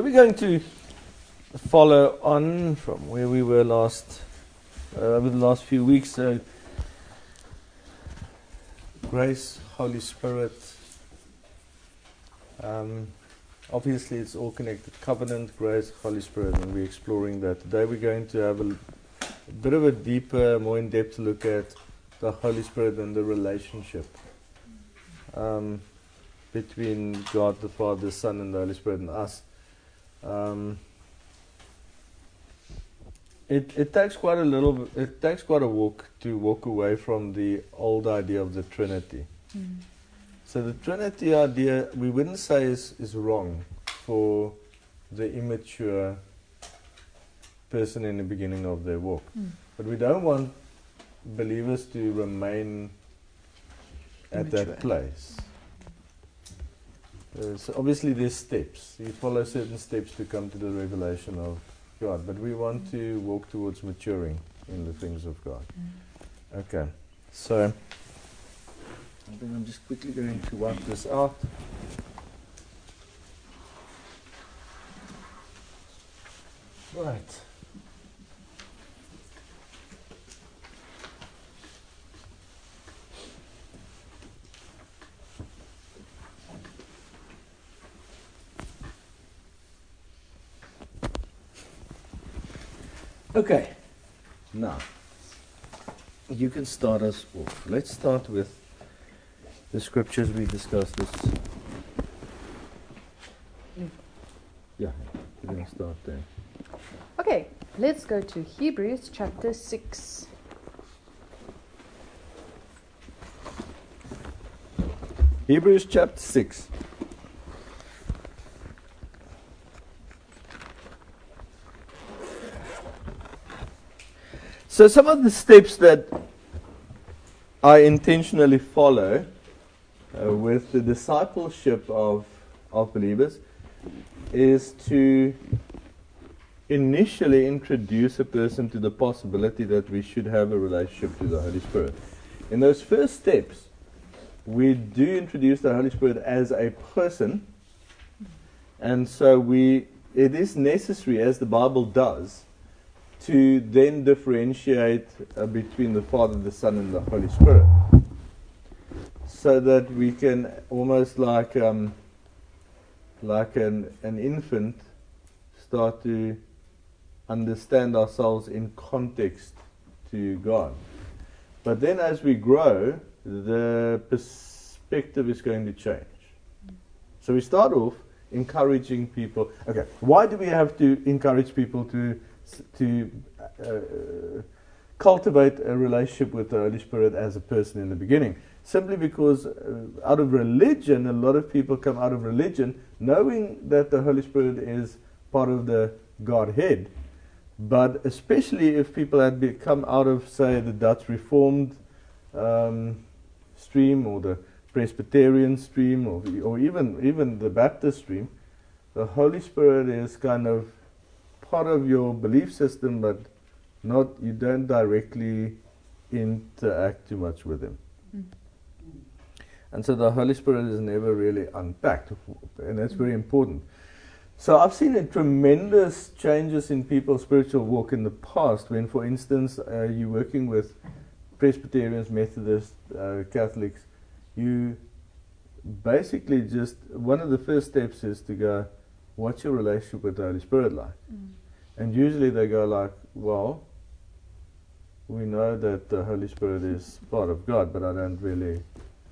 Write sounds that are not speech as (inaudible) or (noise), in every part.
So we're going to follow on from where we were last uh, over the last few weeks. So grace, Holy Spirit. Um, obviously, it's all connected. Covenant, grace, Holy Spirit, and we're exploring that today. We're going to have a, a bit of a deeper, more in-depth look at the Holy Spirit and the relationship. Um, between God the Father, the Son, and the Holy Spirit, and us. Um, it it takes quite a little. It takes quite a walk to walk away from the old idea of the Trinity. Mm. So the Trinity idea we wouldn't say is is wrong for the immature person in the beginning of their walk, mm. but we don't want believers to remain at immature. that place. Uh, so obviously there's steps. You follow certain steps to come to the revelation of God, but we want to walk towards maturing in the things of God. Mm. Okay, so I think I'm just quickly going to wipe this out. Right. Okay, now you can start us off. Let's start with the scriptures we discussed. This. Yeah, we're going to start there. Okay, let's go to Hebrews chapter 6. Hebrews chapter 6. So, some of the steps that I intentionally follow uh, with the discipleship of, of believers is to initially introduce a person to the possibility that we should have a relationship to the Holy Spirit. In those first steps, we do introduce the Holy Spirit as a person, and so we it is necessary, as the Bible does, to then differentiate uh, between the Father, the Son, and the Holy Spirit. So that we can almost like um, like an, an infant start to understand ourselves in context to God. But then as we grow, the perspective is going to change. So we start off encouraging people. Okay, why do we have to encourage people to to uh, cultivate a relationship with the Holy Spirit as a person in the beginning. Simply because uh, out of religion, a lot of people come out of religion knowing that the Holy Spirit is part of the Godhead. But especially if people had come out of, say, the Dutch Reformed um, stream or the Presbyterian stream or, or even, even the Baptist stream, the Holy Spirit is kind of part of your belief system, but not you don't directly interact too much with him. Mm. And so the Holy Spirit is never really unpacked, and that's very important. So I've seen a tremendous changes in people's spiritual walk in the past. When, for instance, uh, you're working with Presbyterians, Methodists, uh, Catholics, you basically just one of the first steps is to go, what's your relationship with the Holy Spirit like? Mm. And usually they go like, well, we know that the Holy Spirit is part of God, but I don't really,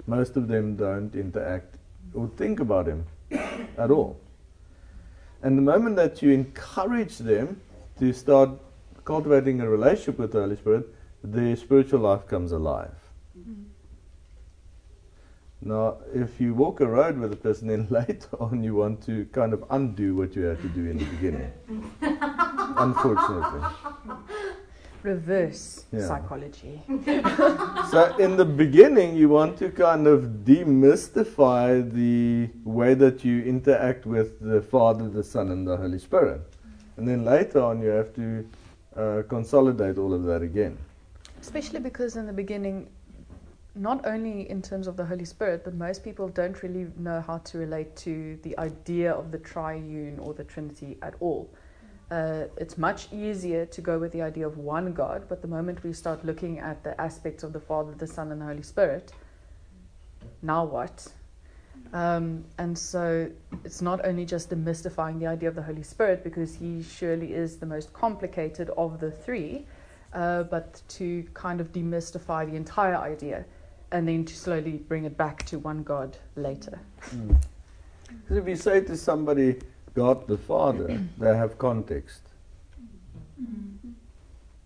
most of them don't interact or think about Him at all. And the moment that you encourage them to start cultivating a relationship with the Holy Spirit, their spiritual life comes alive. Mm-hmm. Now, if you walk a road with a person, then (laughs) later on you want to kind of undo what you had to do in the beginning. (laughs) (laughs) Unfortunately. Reverse yeah. psychology. (laughs) so, in the beginning, you want to kind of demystify the way that you interact with the Father, the Son, and the Holy Spirit. And then later on, you have to uh, consolidate all of that again. Especially because in the beginning, not only in terms of the Holy Spirit, but most people don't really know how to relate to the idea of the triune or the Trinity at all. Uh, it's much easier to go with the idea of one God, but the moment we start looking at the aspects of the Father, the Son, and the Holy Spirit, now what? Um, and so it's not only just demystifying the idea of the Holy Spirit, because he surely is the most complicated of the three, uh, but to kind of demystify the entire idea and then to slowly bring it back to one God later. Mm. If you say to somebody, God the Father, they have context.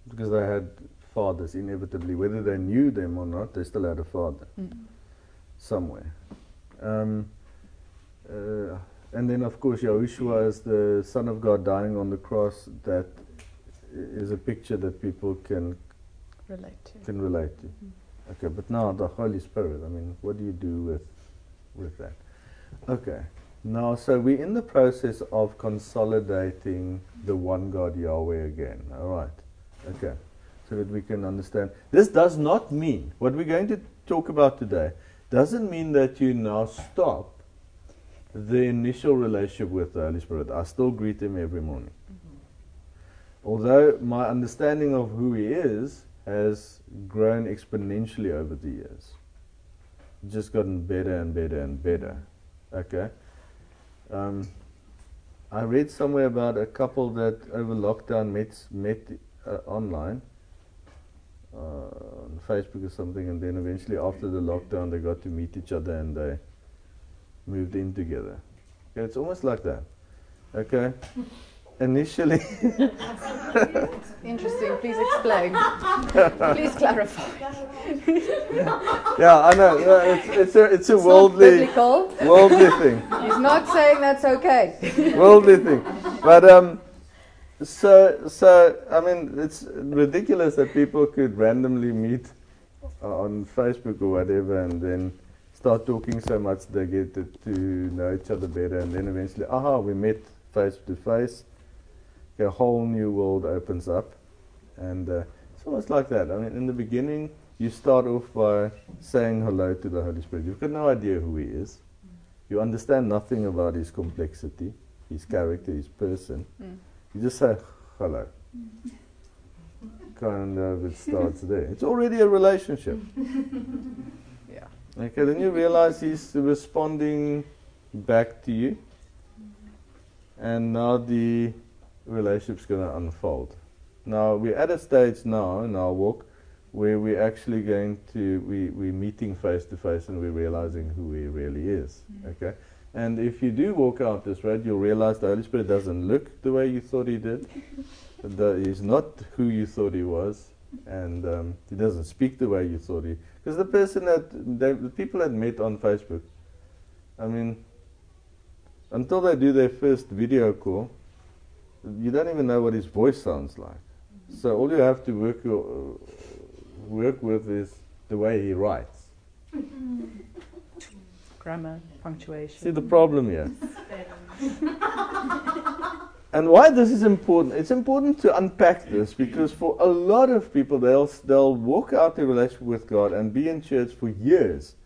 Because they had fathers, inevitably. Whether they knew them or not, they still had a father somewhere. Um, uh, and then, of course, Yahushua is the Son of God dying on the cross. That is a picture that people can Relate to. can relate to. Mm. Okay, but now the Holy Spirit. I mean, what do you do with with that? Okay. Now, so we're in the process of consolidating the one God Yahweh again. All right. Okay. So that we can understand. This does not mean what we're going to talk about today doesn't mean that you now stop the initial relationship with the Holy Spirit. I still greet him every morning. Mm-hmm. Although my understanding of who he is has grown exponentially over the years. Just gotten better and better and better. Okay? Um, I read somewhere about a couple that over lockdown met, met uh, online uh, on Facebook or something, and then eventually after the lockdown they got to meet each other and they moved in together. Okay, it's almost like that. Okay? Initially. (laughs) Interesting. Please explain. (laughs) Please clarify. Yeah, I know. it's, it's a it's a It's worldly worldly thing, He's not saying that's okay. worldly thing. But um, so so I mean, it's ridiculous that people could randomly meet uh, on Facebook or whatever, and then start talking so much they get to, to know each other better, and then eventually, aha, we met face to face. A whole new world opens up, and uh, it's almost like that. I mean, in the beginning, you start off by saying hello to the Holy Spirit. You've got no idea who He is. You understand nothing about His complexity, His character, His person. Mm. You just say hello. Kind of, it starts (laughs) there. It's already a relationship. (laughs) Yeah. Okay, then you realize He's responding back to you, and now the relationship's going to unfold. Now we're at a stage now in our walk where we're actually going to we we're meeting face to face and we're realizing who He really is. Okay, and if you do walk out this road, you'll realize the Holy Spirit doesn't look the way you thought He did. (laughs) The, he's not who you thought He was, and um, He doesn't speak the way you thought He. Because the person that they, the people that met on Facebook, I mean, until they do their first video call, you don't even know what his voice sounds like. So all you have to work your, uh, work with is the way he writes. (laughs) Grammar, punctuation. See the problem here. (laughs) and why this is important? It's important to unpack this because for a lot of people, they'll they'll walk out their relationship with God and be in church for years,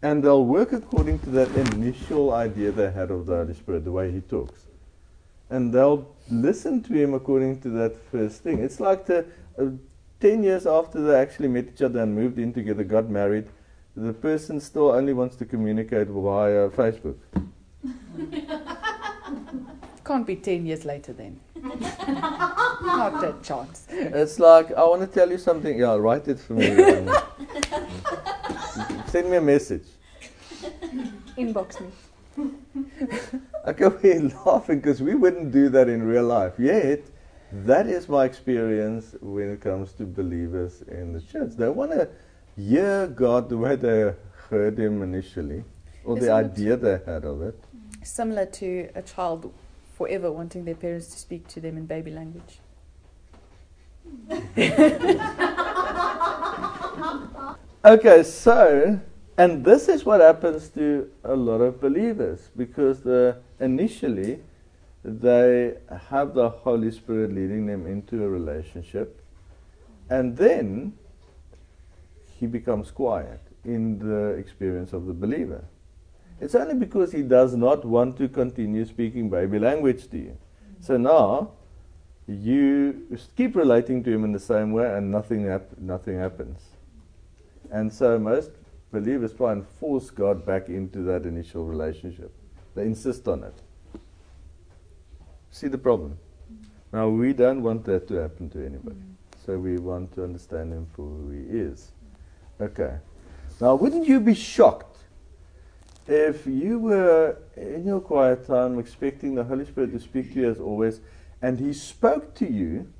and they'll work according to that initial idea they had of the Holy Spirit, the way He talks, and they'll listen to Him according to that first thing. It's like the uh, ten years after they actually met each other and moved in together, got married. The person still only wants to communicate via Facebook. (laughs) Can't be 10 years later then. (laughs) Not a chance. It's like I want to tell you something. Yeah, write it for me. (laughs) Send me a message. Inbox me. Okay, we're (laughs) laughing because we wouldn't do that in real life. Yet, that is my experience when it comes to believers in the church. They want to hear God the way they heard Him initially, or the Isn't it- idea they had of it. Similar to a child forever wanting their parents to speak to them in baby language. (laughs) Okay, so, and this is what happens to a lot of believers because the, initially they have the Holy Spirit leading them into a relationship, and then he becomes quiet. in the experience of the believer. It's only because he does not want to continue speaking baby language to you. So now you keep relating to him in the same way and nothing, hap- nothing happens. And so most believers try and force God back into that initial relationship. They insist on it. See the problem? Now we don't want that to happen to anybody. Mm. So we want to understand him for who he is. Okay. Now wouldn't you be shocked if you were in your quiet time expecting the Holy Spirit to speak to you as always and he spoke to you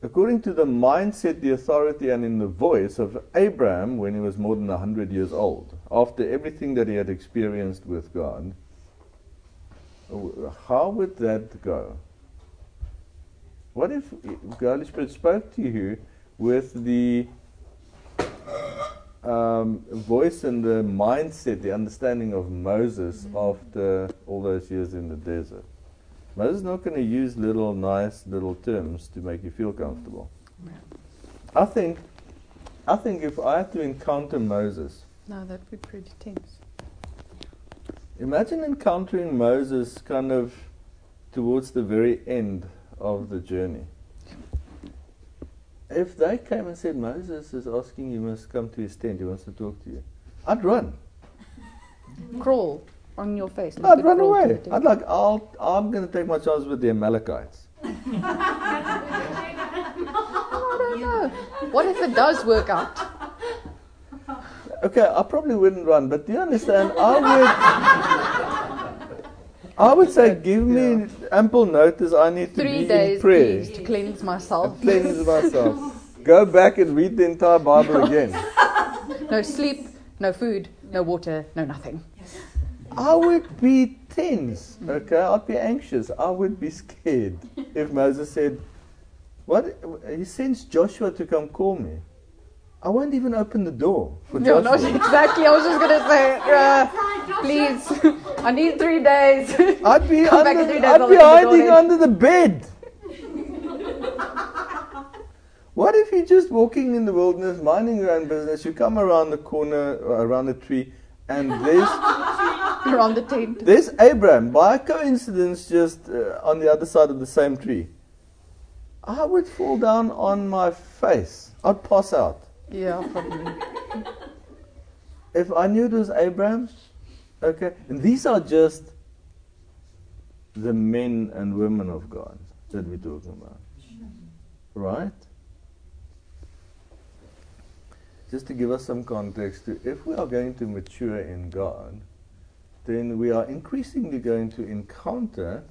according to the mindset, the authority, and in the voice of Abraham when he was more than 100 years old, after everything that he had experienced with God, how would that go? What if the Holy Spirit spoke to you with the um, voice and the mindset, the understanding of Moses mm-hmm. after all those years in the desert? Moses is not going to use little nice little terms to make you feel comfortable. I think, I think if I had to encounter Moses, no, that would be pretty tense. Imagine encountering Moses kind of towards the very end of the journey. If they came and said, Moses is asking you must come to his tent, he wants to talk to you, I'd run. (laughs) Crawl on your face. I'd run away. I'd like, I'll, I'm going to take my chance with the Amalekites. (laughs) I don't know. What if it does work out? Okay, I probably wouldn't run, but do you understand? I would. I would say, give me ample notice. I need to Three be days, in prayer. to cleanse myself. cleanse myself. Go back and read the entire Bible again. No sleep, no food, no water, no nothing. I would be tense, okay? I'd be anxious. I would be scared if Moses said, What? He sends Joshua to come call me. I won't even open the door for no, Joshua. not exactly. I was just going to say, (laughs) uh, please, (laughs) I need three days. (laughs) I'd be, under, days, I'd be hiding under the bed. what if you're just walking in the wilderness, minding your own business, you come around the corner, around the tree, and there's around the tent. There's Abraham, by coincidence, just uh, on the other side of the same tree. I would fall down on my face. I'd pass out. Yeah, (laughs) probably. if I knew it was Abraham, okay, and these are just the men and women of God that we're talking about, right? Just to give us some context, to, if we are going to mature in God, then we are increasingly going to encounter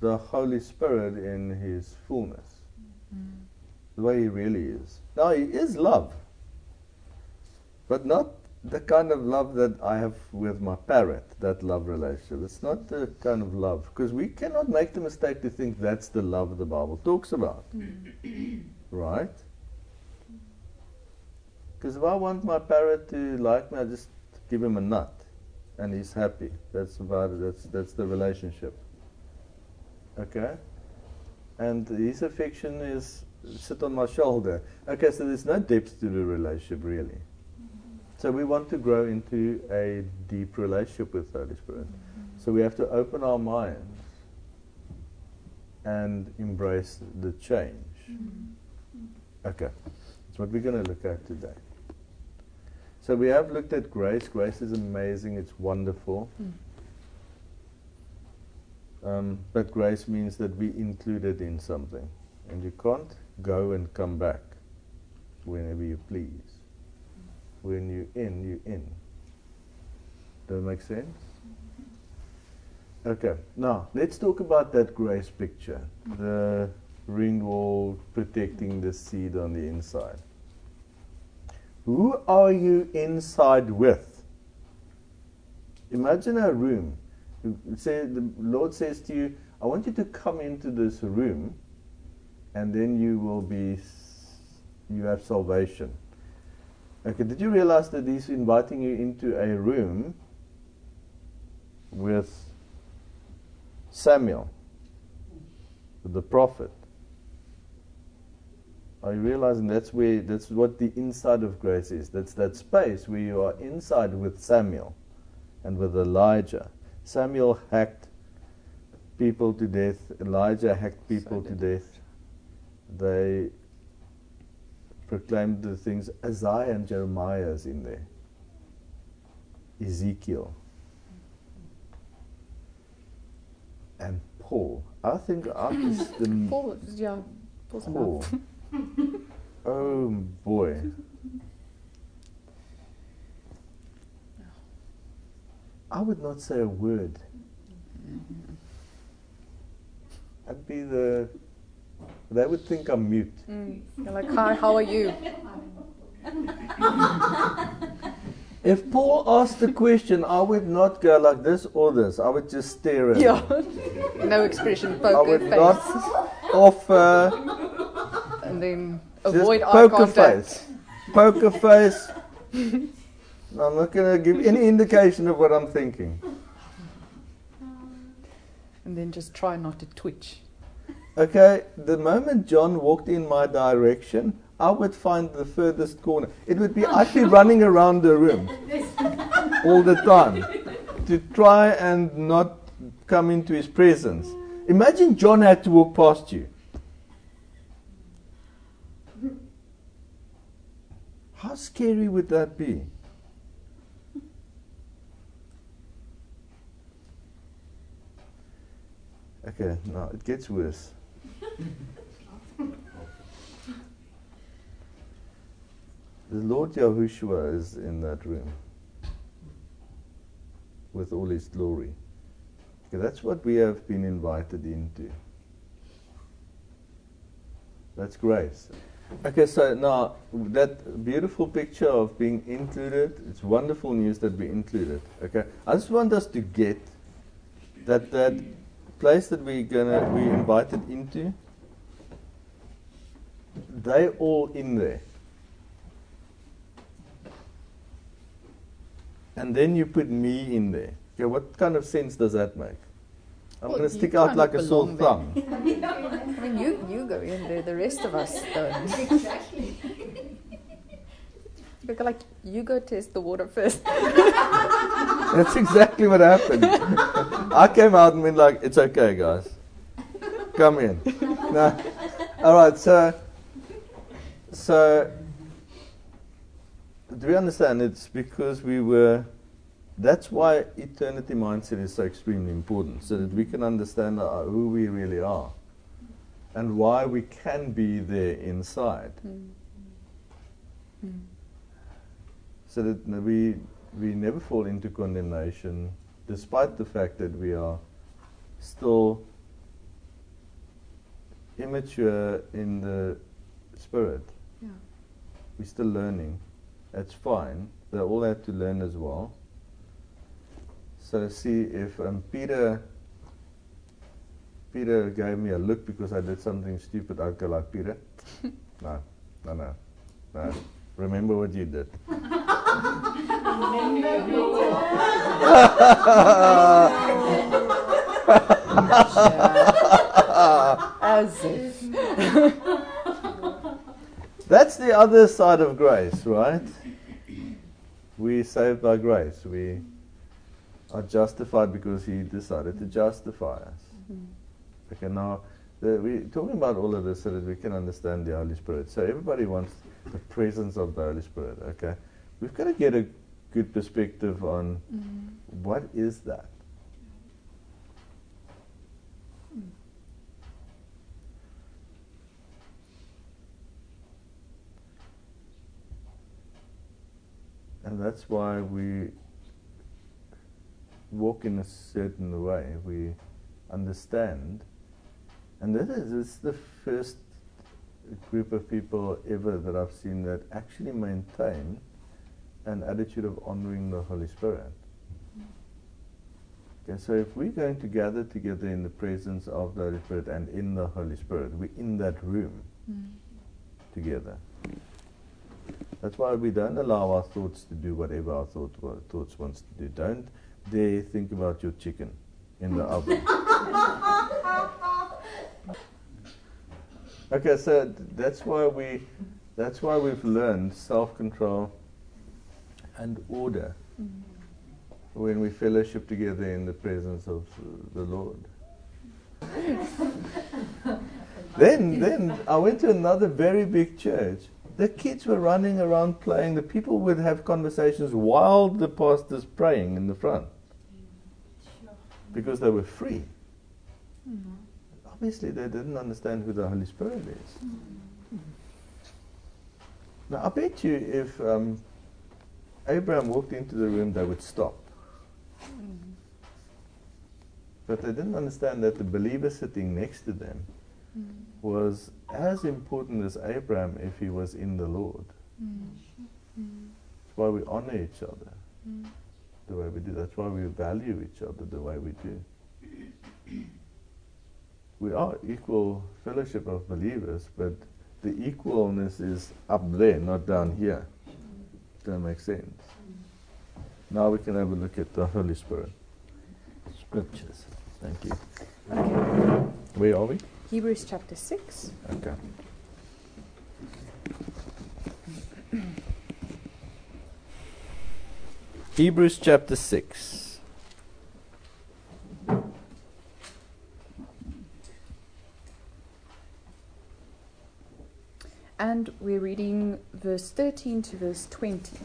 the Holy Spirit in His fullness, mm. The way He really is. Now, He is love, but not the kind of love that I have with my parrot, that love relationship. It's not the kind of love, because we cannot make the mistake to think that's the love the Bible talks about. (coughs) right? Because if I want my parrot to like me, I just give him a nut and he's happy. That's about it. That's, that's the relationship. Okay? And his affection is sit on my shoulder. Okay, so there's no depth to the relationship really. So we want to grow into a deep relationship with the Holy Spirit. So we have to open our minds and embrace the change. Okay, that's what we're going to look at today. So we have looked at grace. Grace is amazing. It's wonderful. Mm. Um, but grace means that we included in something. And you can't go and come back whenever you please. When you in, you in. Does that make sense? Mm-hmm. Okay, now let's talk about that grace picture. The ring wall protecting the seed on the inside. Who are you inside with? Imagine a room. Say the Lord says to you, I want you to come into this room and then you will be you have salvation. Okay, did you realize that he's inviting you into a room with Samuel, the prophet? Are you realizing that's where that's what the inside of grace is? That's that space where you are inside with Samuel and with Elijah. Samuel hacked people to death, Elijah hacked people so to death. They proclaimed the things Isaiah and Jeremiah is in there. Ezekiel. And Paul. I think artists (laughs) the Paul yeah, Paul's Paul. (laughs) oh boy. I would not say a word. Mm-hmm. I'd be the. They would think I'm mute. Mm. You're like, hi, how are you? (laughs) if Paul asked the question, I would not go like this or this. I would just stare at yeah. him. (laughs) no expression, poker I would face. not offer. And then avoid eye contact. Face. Poker face. I'm not going to give any indication of what I'm thinking. And then just try not to twitch. Okay, the moment John walked in my direction, I would find the furthest corner. It would be oh, I'd be running around the room (laughs) all the time to try and not come into his presence. Imagine John had to walk past you. How scary would that be? Okay, now it gets worse. The Lord Yahushua is in that room with all his glory. Okay, that's what we have been invited into. That's grace. Okay, so now that beautiful picture of being included, it's wonderful news that we included. Okay, I just want us to get that that place that we're gonna we invited into, they all in there. And then you put me in there. Okay, what kind of sense does that make? I'm well, going to stick out like a sore thumb. (laughs) I mean, you, you go in there, the rest of us don't. Exactly. (laughs) like, you go test the water first. (laughs) That's exactly what happened. I came out and went like, it's okay, guys. Come in. No. All right, so, so, do we understand? It's because we were, that's why eternity mindset is so extremely important, so that we can understand uh, who we really are and why we can be there inside. Mm. Mm. So that we we never fall into condemnation, despite the fact that we are still immature in the spirit. Yeah. We're still learning. That's fine. They all have to learn as well. So see if um, Peter Peter gave me a look because I did something stupid, I'd go like Peter. (laughs) no, no, no, no. Remember what you did. (laughs) As if. (laughs) That's the other side of grace, right? We saved by grace. We are justified because He decided to justify us. Mm-hmm. Okay, now the, we're talking about all of this so that we can understand the Holy Spirit. So everybody wants the presence of the Holy Spirit. Okay, we've got to get a good perspective on mm-hmm. what is that. And that's why we walk in a certain way. We understand. And that is it's the first group of people ever that I've seen that actually maintain an attitude of honoring the Holy Spirit. Okay, so if we're going to gather together in the presence of the Holy Spirit and in the Holy Spirit, we're in that room mm. together. That's why we don't allow our thoughts to do whatever our thought, thoughts wants to do. Don't dare think about your chicken in the oven. (laughs) Okay, so that's why we that's why we've learned self-control and order mm-hmm. when we fellowship together in the presence of the Lord. (laughs) then then I went to another very big church. The kids were running around playing. The people would have conversations while the pastor's praying in the front because they were free. Mm-hmm. Obviously, they didn't understand who the Holy Spirit is. Mm-hmm. Now, I bet you if um, Abraham walked into the room, they would stop. Mm-hmm. But they didn't understand that the believer sitting next to them mm. was as important as Abraham if he was in the Lord. Mm. That's why we honor each other mm. the way we do. That's why we value each other the way we do. we are equal fellowship of believers, but the equalness is up there, not down here. That makes sense. Now we can have a look at the Holy Spirit. Scriptures. Thank you. Okay. Where are we? Hebrews chapter 6. Okay. Hebrews chapter 6. And we're reading verse 13 to verse 20.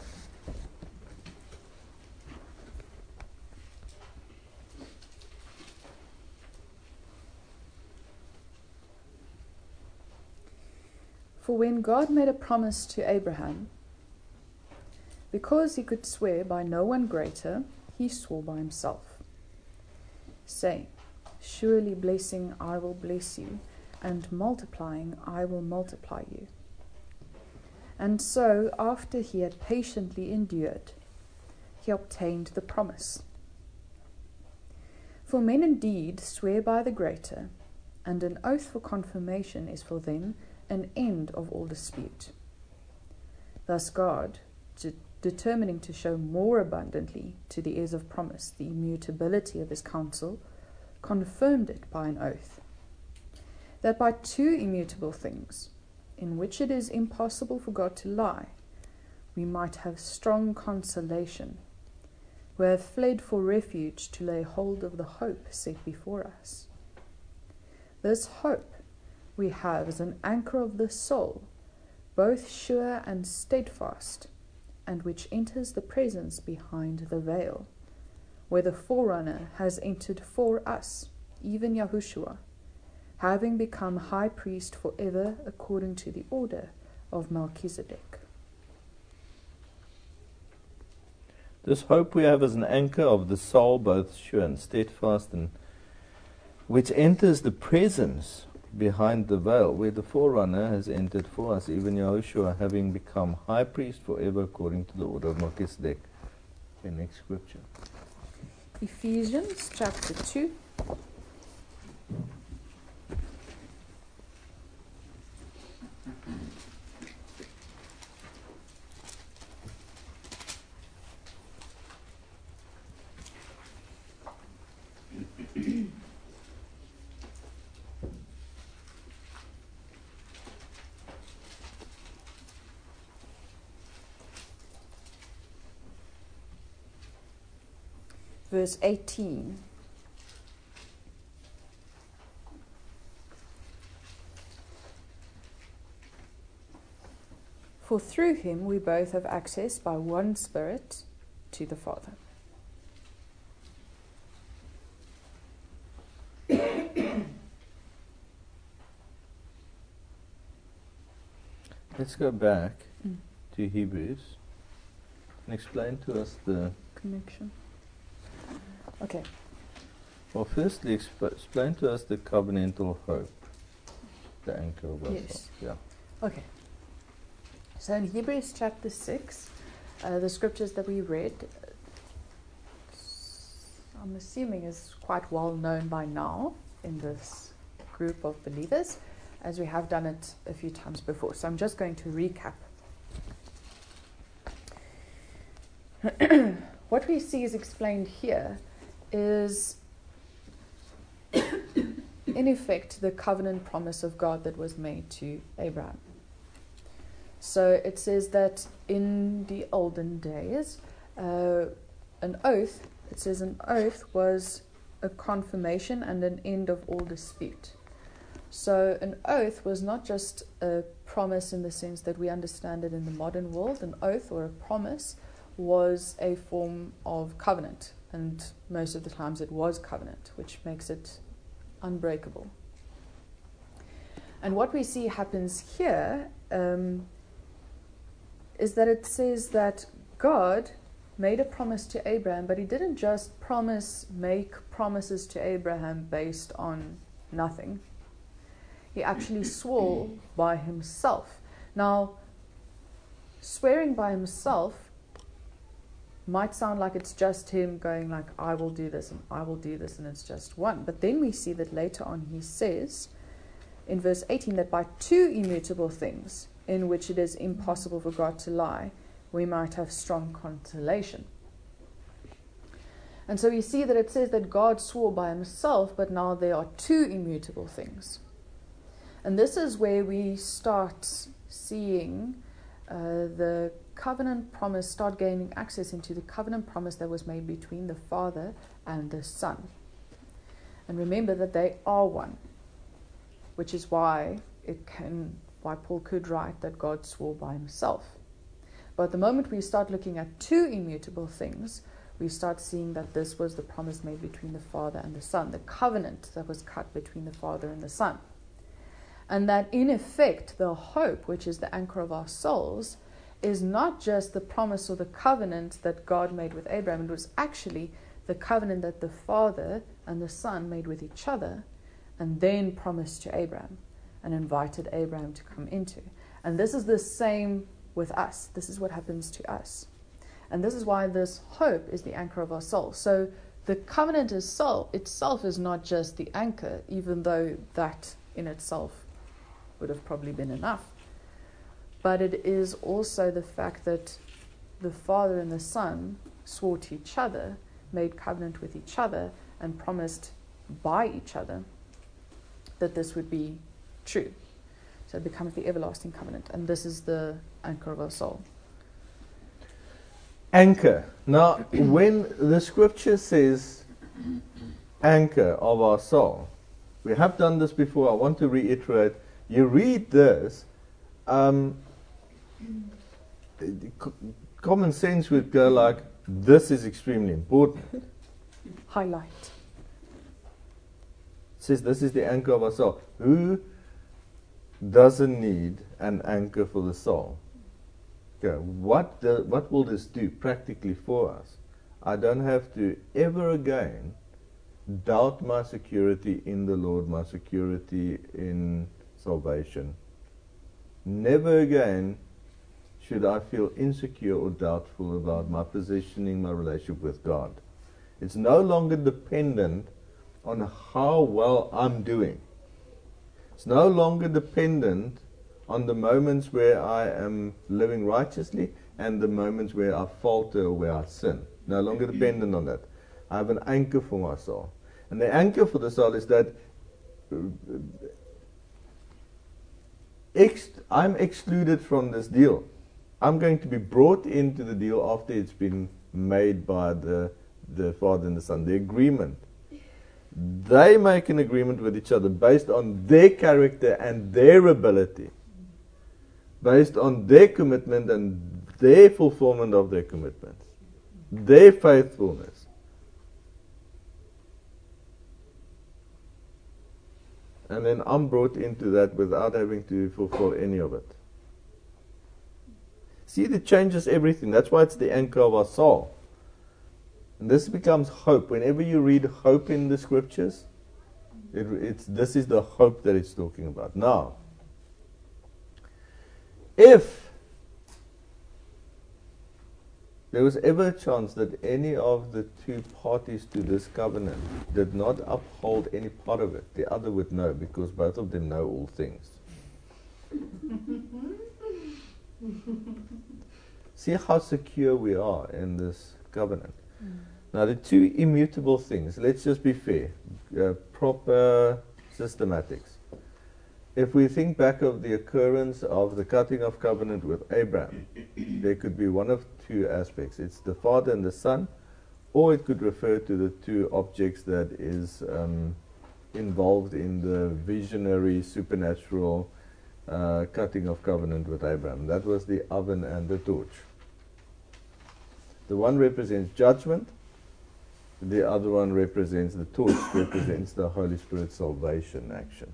For when God made a promise to Abraham, because he could swear by no one greater, he swore by himself, saying, Surely blessing I will bless you, and multiplying I will multiply you. And so, after he had patiently endured, he obtained the promise. For men indeed swear by the greater, and an oath for confirmation is for them an end of all dispute. Thus, God, de- determining to show more abundantly to the heirs of promise the immutability of his counsel, confirmed it by an oath. That by two immutable things, in which it is impossible for God to lie, we might have strong consolation, who have fled for refuge to lay hold of the hope set before us. This hope we have as an anchor of the soul, both sure and steadfast, and which enters the presence behind the veil, where the forerunner has entered for us, even Yahushua, having become high priest forever according to the order of Melchizedek. This hope we have as an anchor of the soul, both sure and steadfast, and which enters the presence behind the veil, where the forerunner has entered for us, even Yahushua having become high priest forever according to the order of Melchizedek. Okay, next scripture. Ephesians chapter 2. Verse 18. For through him we both have access by one Spirit to the Father. (coughs) Let's go back mm. to Hebrews and explain to us the connection. Okay. Well, firstly, exp- explain to us the covenantal hope, the anchor of our yes. Yeah. Okay. So in Hebrews chapter 6, uh, the scriptures that we read, I'm assuming is quite well known by now in this group of believers, as we have done it a few times before. So I'm just going to recap. (clears throat) what we see is explained here is in effect, the covenant promise of God that was made to Abraham. So it says that in the olden days, uh, an oath, it says an oath was a confirmation and an end of all dispute. So an oath was not just a promise in the sense that we understand it in the modern world. An oath or a promise was a form of covenant, and most of the times it was covenant, which makes it unbreakable. And what we see happens here um, is that it says that God made a promise to Abraham, but he didn't just promise, make promises to Abraham based on nothing. He actually (clears throat) swore by himself. Now, swearing by himself might sound like it's just him going like I will do this and I will do this and it's just one. But then we see that later on he says in verse 18 that by two immutable things in which it is impossible for God to lie, we might have strong consolation. And so we see that it says that God swore by himself, but now there are two immutable things. And this is where we start seeing uh, the covenant promise, start gaining access into the covenant promise that was made between the Father and the Son. And remember that they are one, which is why it can, why Paul could write that God swore by himself. But the moment we start looking at two immutable things, we start seeing that this was the promise made between the Father and the Son, the covenant that was cut between the Father and the Son. And that in effect, the hope, which is the anchor of our souls, is not just the promise or the covenant that God made with Abraham, it was actually the covenant that the Father and the Son made with each other and then promised to Abraham and invited Abraham to come into. And this is the same with us. This is what happens to us. And this is why this hope is the anchor of our soul. So the covenant itself is not just the anchor, even though that in itself would have probably been enough but it is also the fact that the Father and the Son swore to each other, made covenant with each other, and promised by each other that this would be true. So it becomes the everlasting covenant, and this is the anchor of our soul. Anchor. Now, (clears throat) when the scripture says anchor of our soul, we have done this before. I want to reiterate. You read this, um, common sense would go like, this is extremely important. (laughs) Highlight. It says this is the anchor of our soul. Who doesn't need an anchor for the soul? Okay, what, the, what will this do practically for us? I don't have to ever again doubt my security in the Lord, my security in salvation. Never again should I feel insecure or doubtful about my positioning, my relationship with God. It's no longer dependent on how well I'm doing. It's no longer dependent on the moments where I am living righteously and the moments where I falter or where I sin. No longer dependent on that. I have an anchor for my soul. And the anchor for the soul is that ex- I'm excluded from this deal. I'm going to be brought into the deal after it's been made by the, the father and the son, the agreement. They make an agreement with each other based on their character and their ability, based on their commitment and their fulfillment of their commitments, their faithfulness. And then I'm brought into that without having to fulfill any of it. See, it changes everything. That's why it's the anchor of our soul. And this becomes hope. Whenever you read hope in the scriptures, it, it's, this is the hope that it's talking about. Now, if there was ever a chance that any of the two parties to this covenant did not uphold any part of it, the other would know because both of them know all things. (laughs) (laughs) See how secure we are in this covenant. Mm. Now, the two immutable things, let's just be fair. Uh, proper systematics. If we think back of the occurrence of the cutting of covenant with Abraham, (coughs) there could be one of two aspects. It's the father and the son, or it could refer to the two objects that is um, involved in the visionary, supernatural uh, cutting of covenant with Abraham. That was the oven and the torch. The one represents judgment, the other one represents the torch, (coughs) represents the Holy Spirit salvation action.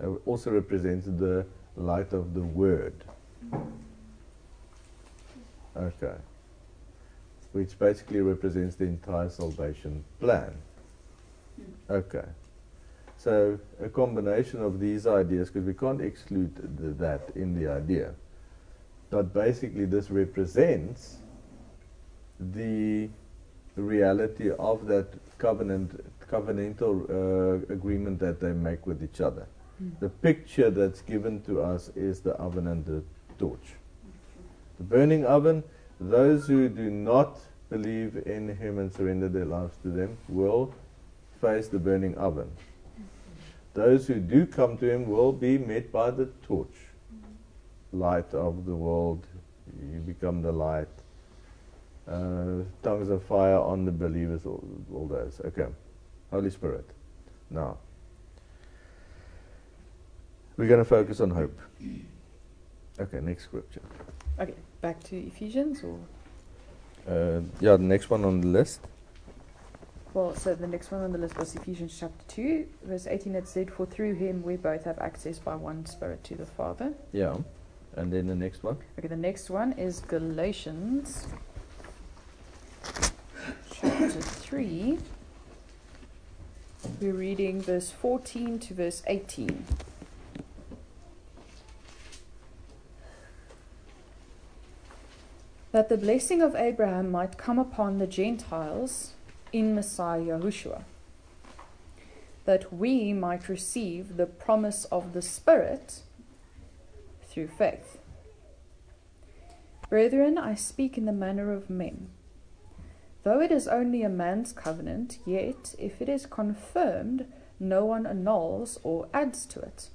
It also represents the light of the Word. Okay. Which basically represents the entire salvation plan. Okay. So a combination of these ideas, because we can't exclude the, that in the idea. But basically, this represents the reality of that covenant, covenantal uh, agreement that they make with each other. Mm. The picture that's given to us is the oven and the torch. The burning oven, those who do not believe in Him and surrender their lives to them will face the burning oven. Those who do come to Him will be met by the torch, light of the world. You become the light. Uh, tongues of fire on the believers, all, all those. Okay. Holy Spirit. Now, we're going to focus on hope. Okay, next scripture. Okay, back to Ephesians or Uh, yeah, the next one on the list. Well, so the next one on the list was Ephesians chapter two, verse eighteen. It said, "For through him we both have access by one Spirit to the Father." Yeah. And then the next one. Okay, the next one is Galatians chapter 3. We're reading verse 14 to verse 18. That the blessing of Abraham might come upon the Gentiles in Messiah Yahushua, that we might receive the promise of the Spirit through faith. Brethren, I speak in the manner of men. Though it is only a man's covenant, yet if it is confirmed, no one annuls or adds to it.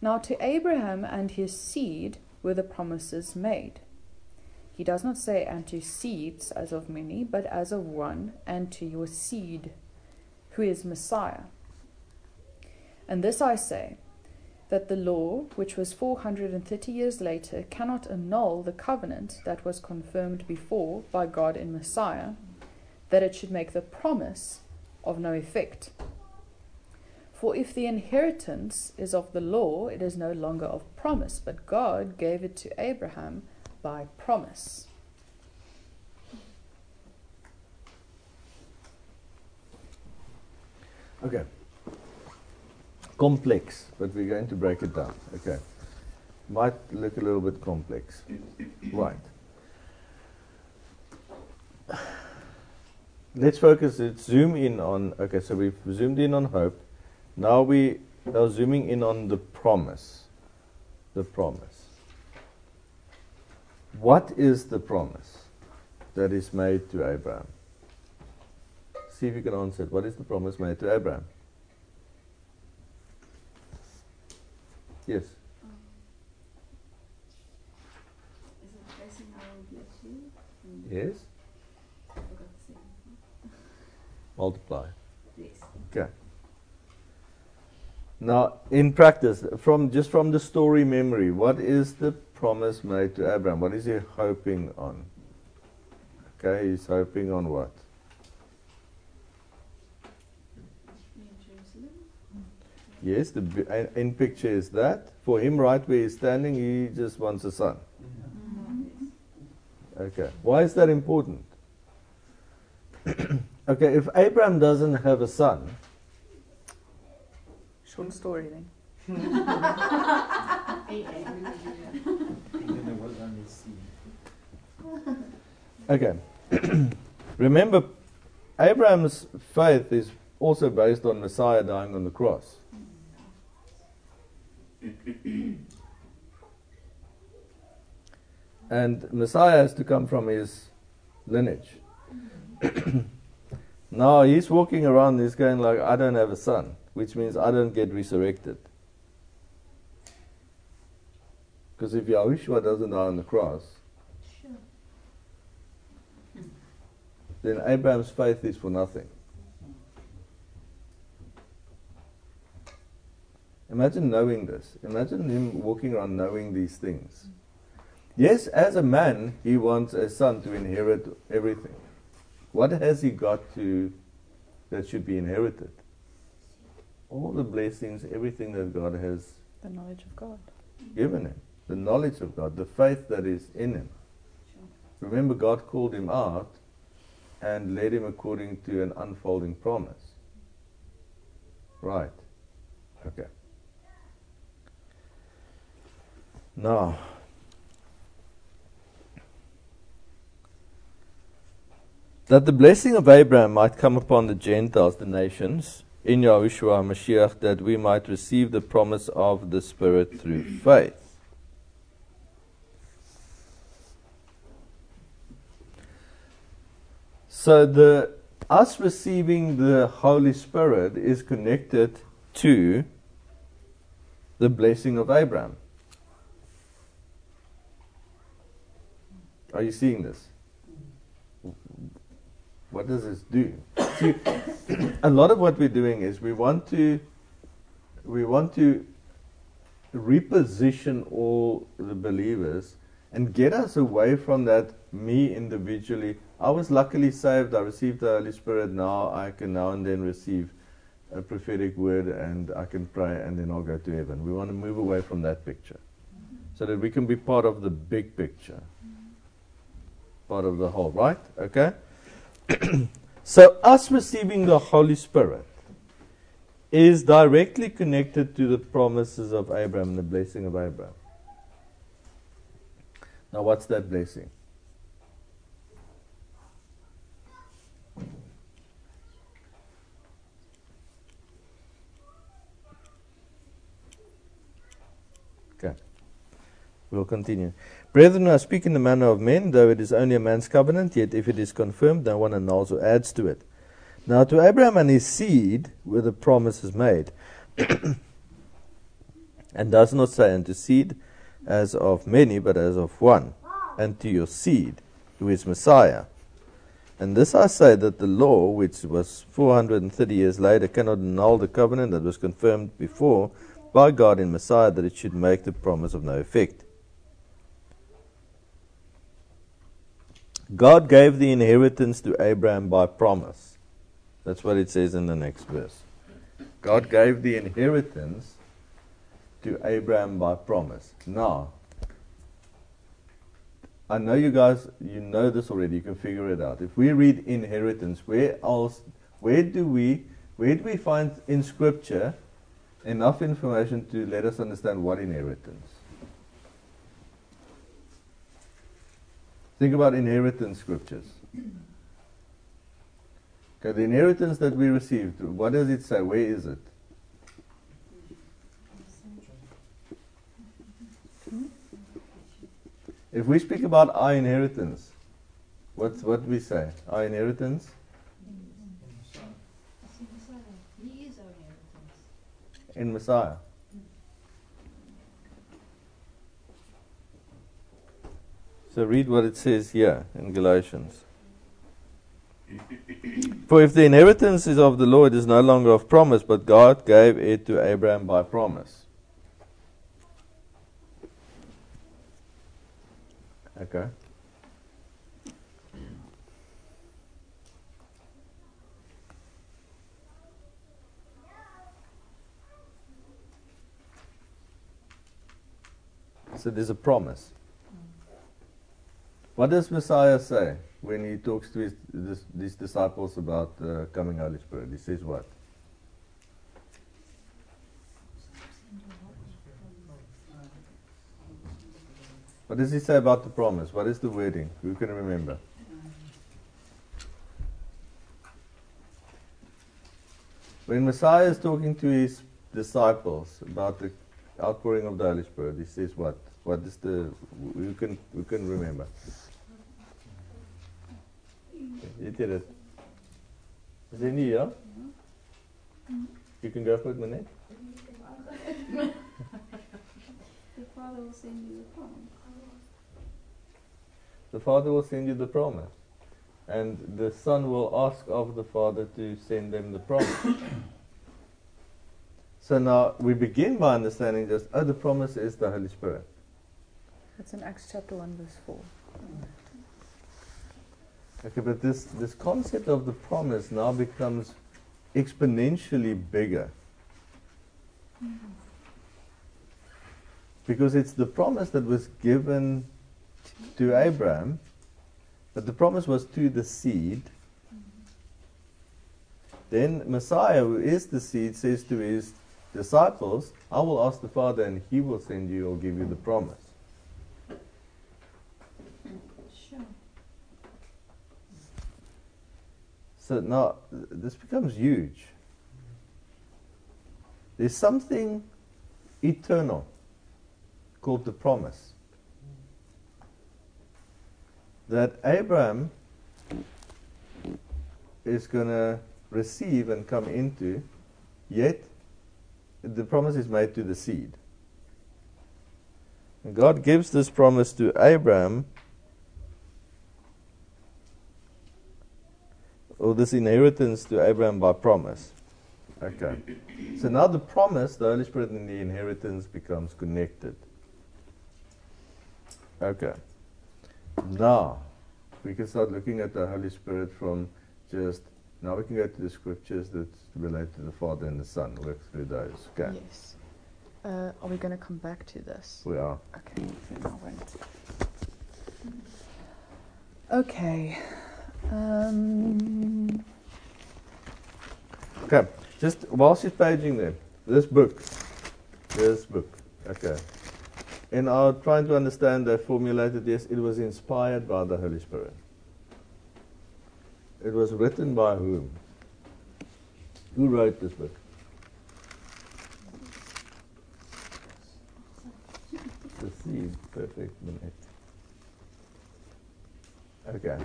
Now to Abraham and his seed were the promises made. He does not say, and to seeds as of many, but as of one, and to your seed, who is Messiah. And this I say, that the law, which was 430 years later, cannot annul the covenant that was confirmed before by God in Messiah, that it should make the promise of no effect. For if the inheritance is of the law, it is no longer of promise, but God gave it to Abraham by promise. Okay. Complex, but we're going to break it down. Okay. Might look a little bit complex. Right. Let's focus, let's zoom in on, okay, so we've zoomed in on hope. Now we are zooming in on the promise. The promise. What is the promise that is made to Abraham? See if you can answer it. What is the promise made to Abraham? Yes. Yes. Multiply. Yes. Okay. Now, in practice, from just from the story memory, what is the promise made to Abraham? What is he hoping on? Okay, he's hoping on what? New Jerusalem. Yes, the in- in picture is that. For him, right where he's standing, he just wants a son. Mm-hmm. Okay. Why is that important? (clears throat) okay, if Abraham doesn't have a son, Short story then. (laughs) (laughs) Okay. (clears throat) Remember, Abraham's faith is also based on Messiah dying on the cross. and Messiah has to come from his lineage. (clears throat) now he's walking around, he's going like, I don't have a son, which means I don't get resurrected. Because if Yahushua doesn't die on the cross, then Abraham's faith is for nothing. Imagine knowing this. Imagine him walking around knowing these things. Yes, as a man, he wants a son to inherit everything. What has he got to that should be inherited? All the blessings, everything that God has The knowledge of God. given him, the knowledge of God, the faith that is in him. Remember, God called him out and led him according to an unfolding promise. Right. Okay. Now, that the blessing of Abraham might come upon the Gentiles, the nations, in Yahushua Mashiach, that we might receive the promise of the Spirit through faith. So the us receiving the Holy Spirit is connected to the blessing of Abraham. Are you seeing this? What does this do? See, (coughs) a lot of what we're doing is we want to we want to reposition all the believers and get us away from that me individually. I was luckily saved. I received the Holy Spirit. Now I can now and then receive a prophetic word and I can pray and then I'll go to heaven. We want to move away from that picture so that we can be part of the big picture, part of the whole, right? Okay? (clears throat) so, us receiving the Holy Spirit is directly connected to the promises of Abraham the blessing of Abraham. Now, what's that blessing? Okay. We'll continue. Brethren, I speak in the manner of men, though it is only a man's covenant, yet if it is confirmed, no one annuls or adds to it. Now, to Abraham and his seed were the promises made. (coughs) and does not say unto seed as of many, but as of one, and to your seed, who is Messiah. And this I say that the law, which was 430 years later, cannot annul the covenant that was confirmed before by God in Messiah, that it should make the promise of no effect. God gave the inheritance to Abraham by promise. That's what it says in the next verse. God gave the inheritance to Abraham by promise. Now, I know you guys, you know this already. You can figure it out. If we read inheritance, where else, where do we, where do we find in Scripture enough information to let us understand what inheritance? Think about inheritance scriptures. Okay, the inheritance that we received, what does it say? Where is it? If we speak about our inheritance, what's what we say? Our inheritance? In Messiah. Our inheritance. in Messiah. So read what it says here in Galatians. For if the inheritance is of the Lord, it is no longer of promise, but God gave it to Abraham by promise. Okay. So there's a promise. What does Messiah say when he talks to his, this, these disciples about uh, coming Holy Spirit? He says what? What does he say about the promise? What is the wording? Who can remember? When Messiah is talking to his disciples about the outpouring of the Holy Spirit, he says what? What is the who can who can remember? You did it. Is it here? Yeah. You can go for it, Manette. The Father will send you the promise. The Father will send you the promise. And the Son will ask of the Father to send them the promise. (coughs) so now we begin by understanding just, oh, the promise is the Holy Spirit. It's in Acts chapter 1, verse 4. Mm. Okay, but this, this concept of the promise now becomes exponentially bigger. Because it's the promise that was given to Abraham, but the promise was to the seed. Then Messiah, who is the seed, says to his disciples, I will ask the Father and he will send you or give you the promise. Sure. So now this becomes huge. There's something eternal called the promise that Abraham is going to receive and come into, yet the promise is made to the seed. And God gives this promise to Abraham or this inheritance to Abraham by promise. Okay. So now the promise, the Holy Spirit, and the inheritance becomes connected. Okay. Now we can start looking at the Holy Spirit from just now we can go to the scriptures that relate to the Father and the Son. Work through those. Okay. Yes. Uh, are we going to come back to this? We are. Okay, then I won't. Okay. Um, Okay. Just while she's paging there, this book. This book. Okay. In our trying to understand, they formulated this, it was inspired by the Holy Spirit. It was written by whom? Who wrote this book? The seed. Perfect minute. Okay.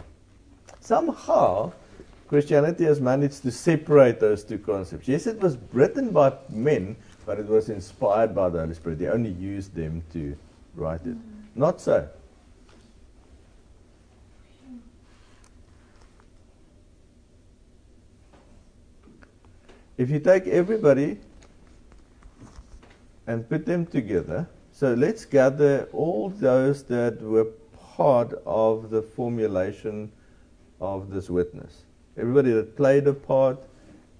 Somehow, Christianity has managed to separate those two concepts. Yes, it was written by men, but it was inspired by the Holy Spirit. They only used them to write it. Mm. Not so. If you take everybody and put them together, so let's gather all those that were part of the formulation of this witness. Everybody that played a part,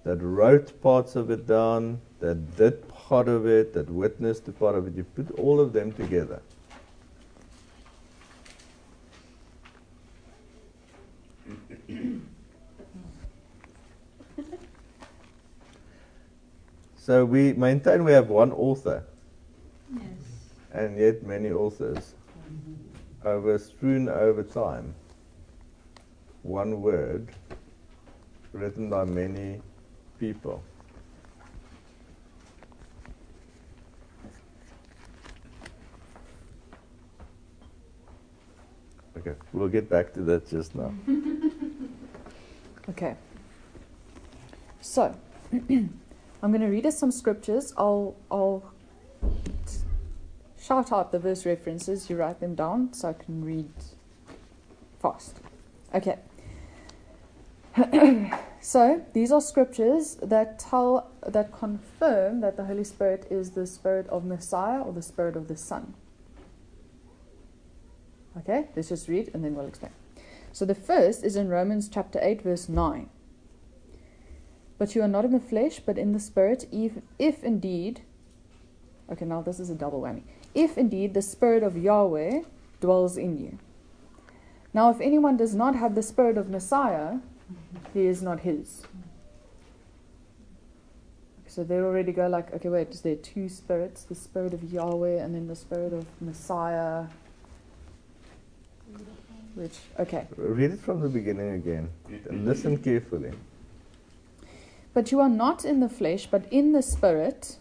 that wrote parts of it down, that did part of it, that witnessed a part of it, you put all of them together. (coughs) so we maintain we have one author, Yes. and yet many authors, over strewn over time. One word written by many people. Okay, we'll get back to that just now. (laughs) okay. So, (clears throat) I'm going to read us some scriptures. I'll, I'll shout out the verse references. You write them down so I can read fast. Okay. So these are scriptures that tell that confirm that the Holy Spirit is the spirit of Messiah or the spirit of the Son. Okay, let's just read and then we'll explain. So the first is in Romans chapter 8 verse 9. But you are not in the flesh but in the spirit if if indeed Okay, now this is a double whammy. If indeed the spirit of Yahweh dwells in you. Now if anyone does not have the spirit of Messiah, he is not his. So they already go like, okay, wait, is there two spirits? The spirit of Yahweh and then the spirit of Messiah. Which, okay. Read it from the beginning again. Listen carefully. But you are not in the flesh, but in the spirit.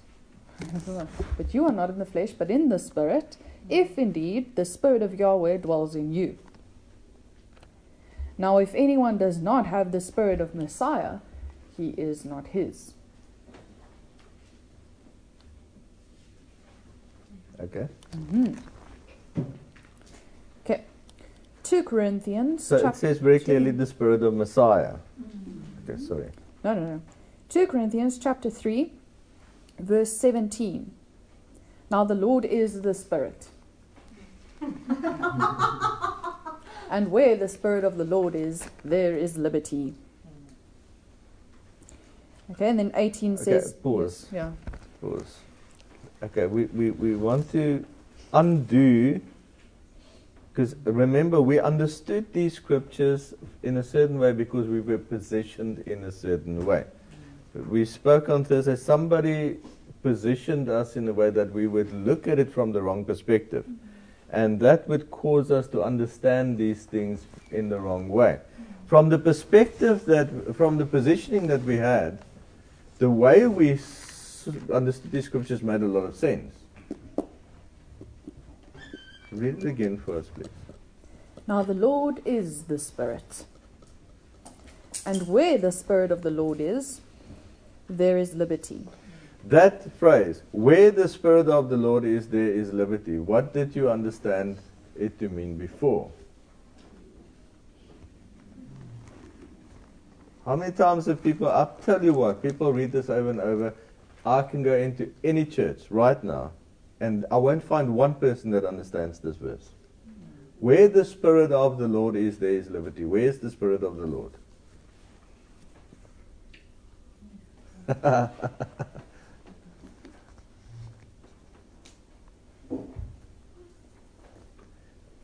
but you are not in the flesh, but in the spirit, if indeed the spirit of Yahweh dwells in you. Now, if anyone does not have the spirit of Messiah, he is not his. Okay. Mhm. Okay. 2 Corinthians. So it says very clearly the spirit of Messiah. Okay, sorry. No, no, no. 2 Corinthians chapter 3, verse 17. Now the Lord is the Spirit. (laughs) and where the Spirit of the Lord is, there is liberty. Okay, and then 18 Okay, says. pause. Yeah. Pause. Okay, we, we, we want to undo, because remember, we understood these scriptures in a certain way because we were positioned in a certain way. We spoke on Thursday, somebody positioned us in a way that we would look at it from the wrong perspective. And that would cause us to understand these things in the wrong way. From the perspective that, from the positioning that we had, the way we understood these scriptures made a lot of sense. Read it again for us, please. Now the Lord is the Spirit. And where the Spirit of the Lord is, there is liberty. That phrase, where the Spirit of the Lord is, there is liberty. What did you understand it to mean before? How many times have people, I'll tell you what, people read this over and over. I can go into any church right now and I won't find one person that understands this verse. Where the Spirit of the Lord is, there is liberty. Where's the Spirit of the Lord? (laughs)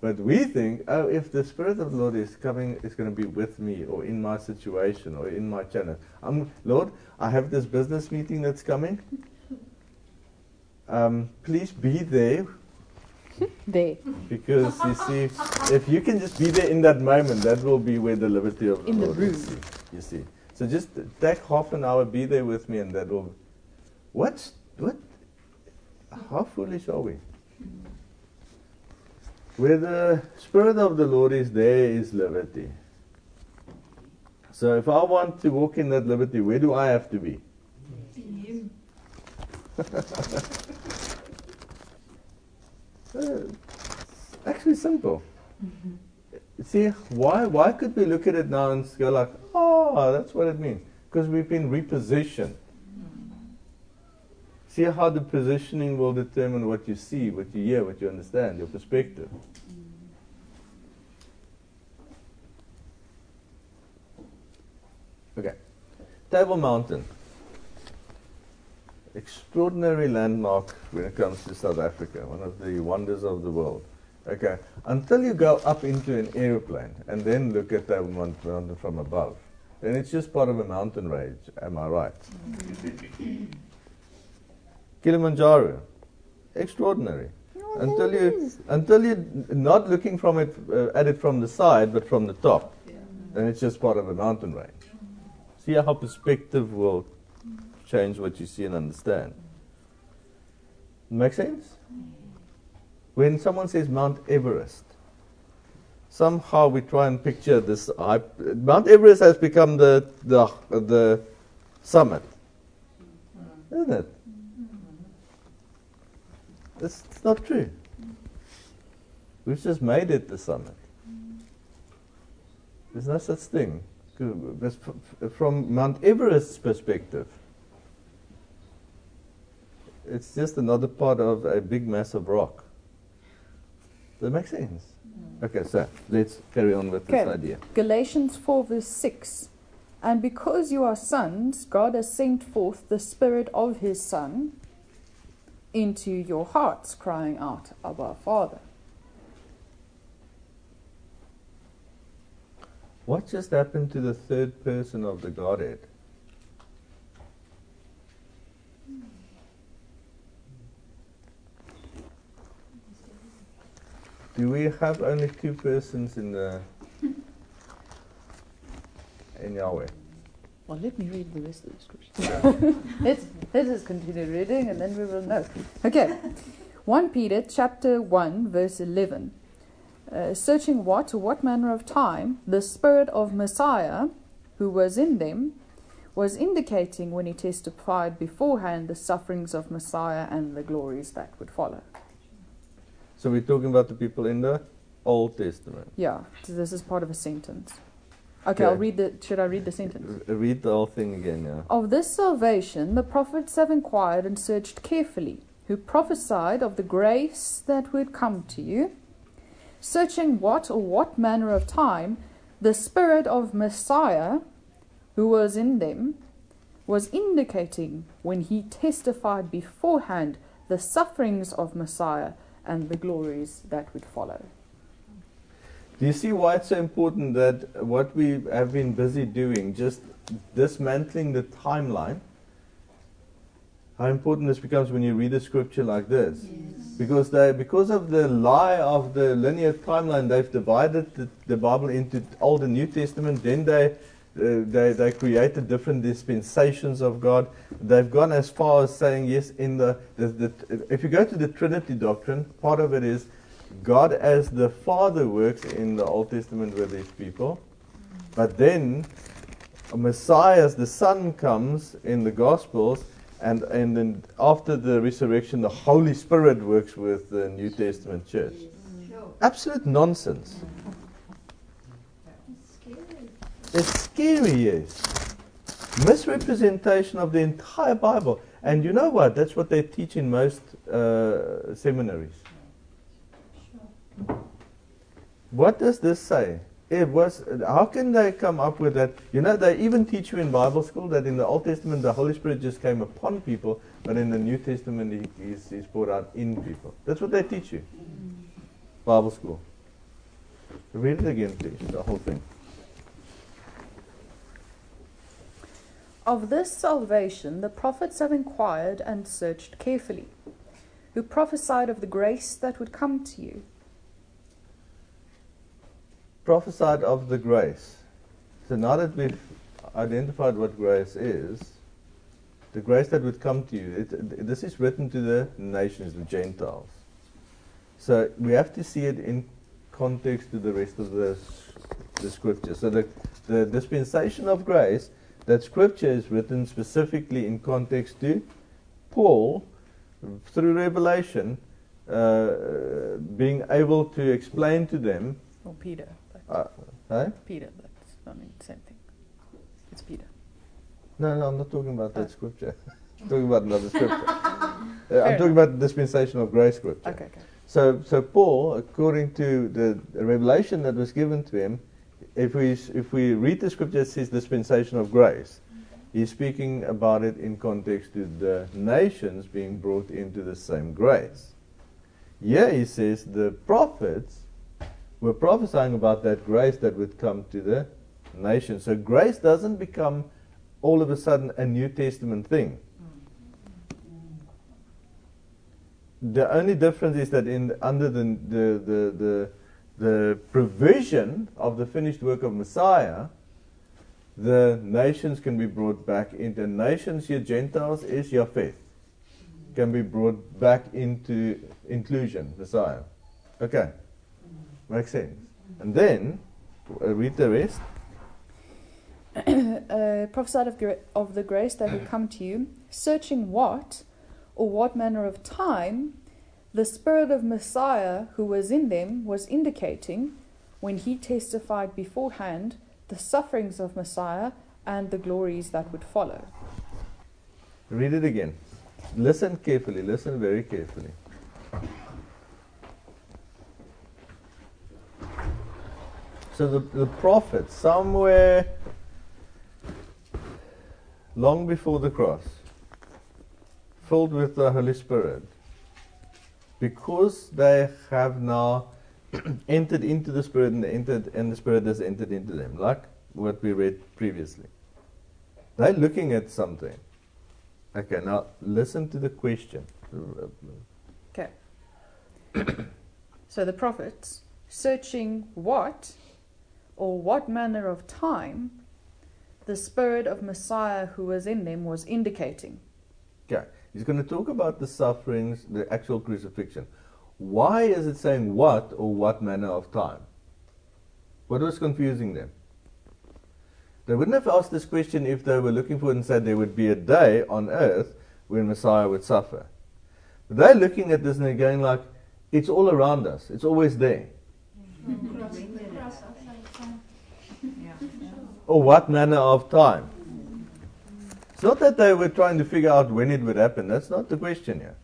But we think, oh, if the Spirit of the Lord is coming, is going to be with me, or in my situation, or in my channel. I'm, Lord, I have this business meeting that's coming. Um, please be there, (laughs) There. because you see, if you can just be there in that moment, that will be where the liberty of the In the Lord room. is. You see, so just take half an hour, be there with me, and that will. What's what? How foolish are we? Where the Spirit of the Lord is, there is liberty. So if I want to walk in that liberty, where do I have to be? In (laughs) him. Uh, actually simple. Mm-hmm. See, why why could we look at it now and go like, oh, that's what it means? Because we've been repositioned. Mm-hmm. See how the positioning will determine what you see, what you hear, what you understand, your perspective. Okay. Table Mountain. Extraordinary landmark when it comes to South Africa, one of the wonders of the world. Okay. Until you go up into an aeroplane and then look at Table Mountain from above, then it's just part of a mountain range. Am I right? (laughs) Kilimanjaro. Extraordinary. Until you until you're not looking from it uh, at it from the side, but from the top, then it's just part of a mountain range. See how perspective will change what you see and understand. Make sense? When someone says Mount Everest, somehow we try and picture this. Mount Everest has become the the the summit, isn't it? It's not true. We've just made it the summit. There's no such thing. That's f- f- From Mount Everest's perspective, it's just another part of a big mass of rock. Does that make sense? Hmm. Okay, so let's carry on with this idea. Galatians 4, verse 6. And because you are sons, God has sent forth the Spirit of His Son into your hearts, crying out, Abba, Father. What just happened to the third person of the Godhead? Do we have only two persons in the in Yahweh? Well, let me read the rest of the scripture. (laughs) let's, let us continue reading and then we will know. Okay. 1 Peter chapter 1, verse 11. Uh, searching what or what manner of time the Spirit of Messiah, who was in them, was indicating when he testified beforehand the sufferings of Messiah and the glories that would follow. So we're talking about the people in the Old Testament. Yeah, so this is part of a sentence. Okay, I'll read the. Should I read the sentence? R- read the whole thing again, yeah. Of this salvation the prophets have inquired and searched carefully, who prophesied of the grace that would come to you, searching what or what manner of time the Spirit of Messiah, who was in them, was indicating when he testified beforehand the sufferings of Messiah and the glories that would follow. Do you see why it's so important that what we have been busy doing, just dismantling the timeline, how important this becomes when you read a scripture like this? Because they, because of the lie of the linear timeline, they've divided the, the Bible into Old and New Testament. Then they, uh, they, they created different dispensations of God. They've gone as far as saying, yes, in the, the, the if you go to the Trinity doctrine, part of it is God as the Father works in the Old Testament with His people, but then Messiah as the Son comes in the Gospels, and and then after the resurrection, the Holy Spirit works with the New Testament church. Absolute nonsense. It's scary. Yes. Misrepresentation of the entire Bible. And you know what? That's what they teach in most uh, seminaries. What does this say? It was. How can they come up with that? You know, they even teach you in Bible school that in the Old Testament the Holy Spirit just came upon people, but in the New Testament he, he's, he's poured out in people. That's what they teach you. Bible school. Read it again, please. The whole thing. Of this salvation the prophets have inquired and searched carefully, who prophesied of the grace that would come to you. Prophesied of the grace. So now that we've identified what grace is, the grace that would come to you, it, this is written to the nations, the Gentiles. So we have to see it in context to the rest of the, the scripture. So the, the dispensation of grace, that scripture is written specifically in context to Paul, through revelation, uh, being able to explain to them Or Peter. Uh? Peter, that's I mean same thing. It's Peter. No, no, I'm not talking about that scripture. (laughs) I'm talking about another scripture. (laughs) Uh, I'm talking about the dispensation of grace scripture. Okay, okay. So, so Paul, according to the revelation that was given to him, if we if we read the scripture, it says dispensation of grace. He's speaking about it in context to the nations being brought into the same grace. Yeah, he says the prophets were prophesying about that grace that would come to the nations. So grace doesn't become all of a sudden a New Testament thing. The only difference is that in under the the, the, the the provision of the finished work of Messiah, the nations can be brought back into nations here Gentiles is your faith can be brought back into inclusion, Messiah. Okay. Makes sense. And then uh, read the rest. (coughs) uh, prophesied of, gra- of the grace that would come to you, searching what or what manner of time the Spirit of Messiah who was in them was indicating when he testified beforehand the sufferings of Messiah and the glories that would follow. Read it again. Listen carefully. Listen very carefully. So the, the prophet, somewhere long before the cross, filled with the Holy Spirit, because they have now (clears throat) entered into the Spirit and, entered, and the Spirit has entered into them, like what we read previously. They're looking at something. Okay, now listen to the question. Okay. (coughs) so the prophets, searching what or what manner of time the Spirit of Messiah who was in them was indicating. Okay, he's going to talk about the sufferings, the actual crucifixion. Why is it saying what or what manner of time? What was confusing them? They wouldn't have asked this question if they were looking for it and said there would be a day on earth when Messiah would suffer. But they're looking at this and they're going like, it's all around us. It's always there. (laughs) Or oh, what manner of time? It's not that they were trying to figure out when it would happen. That's not the question here.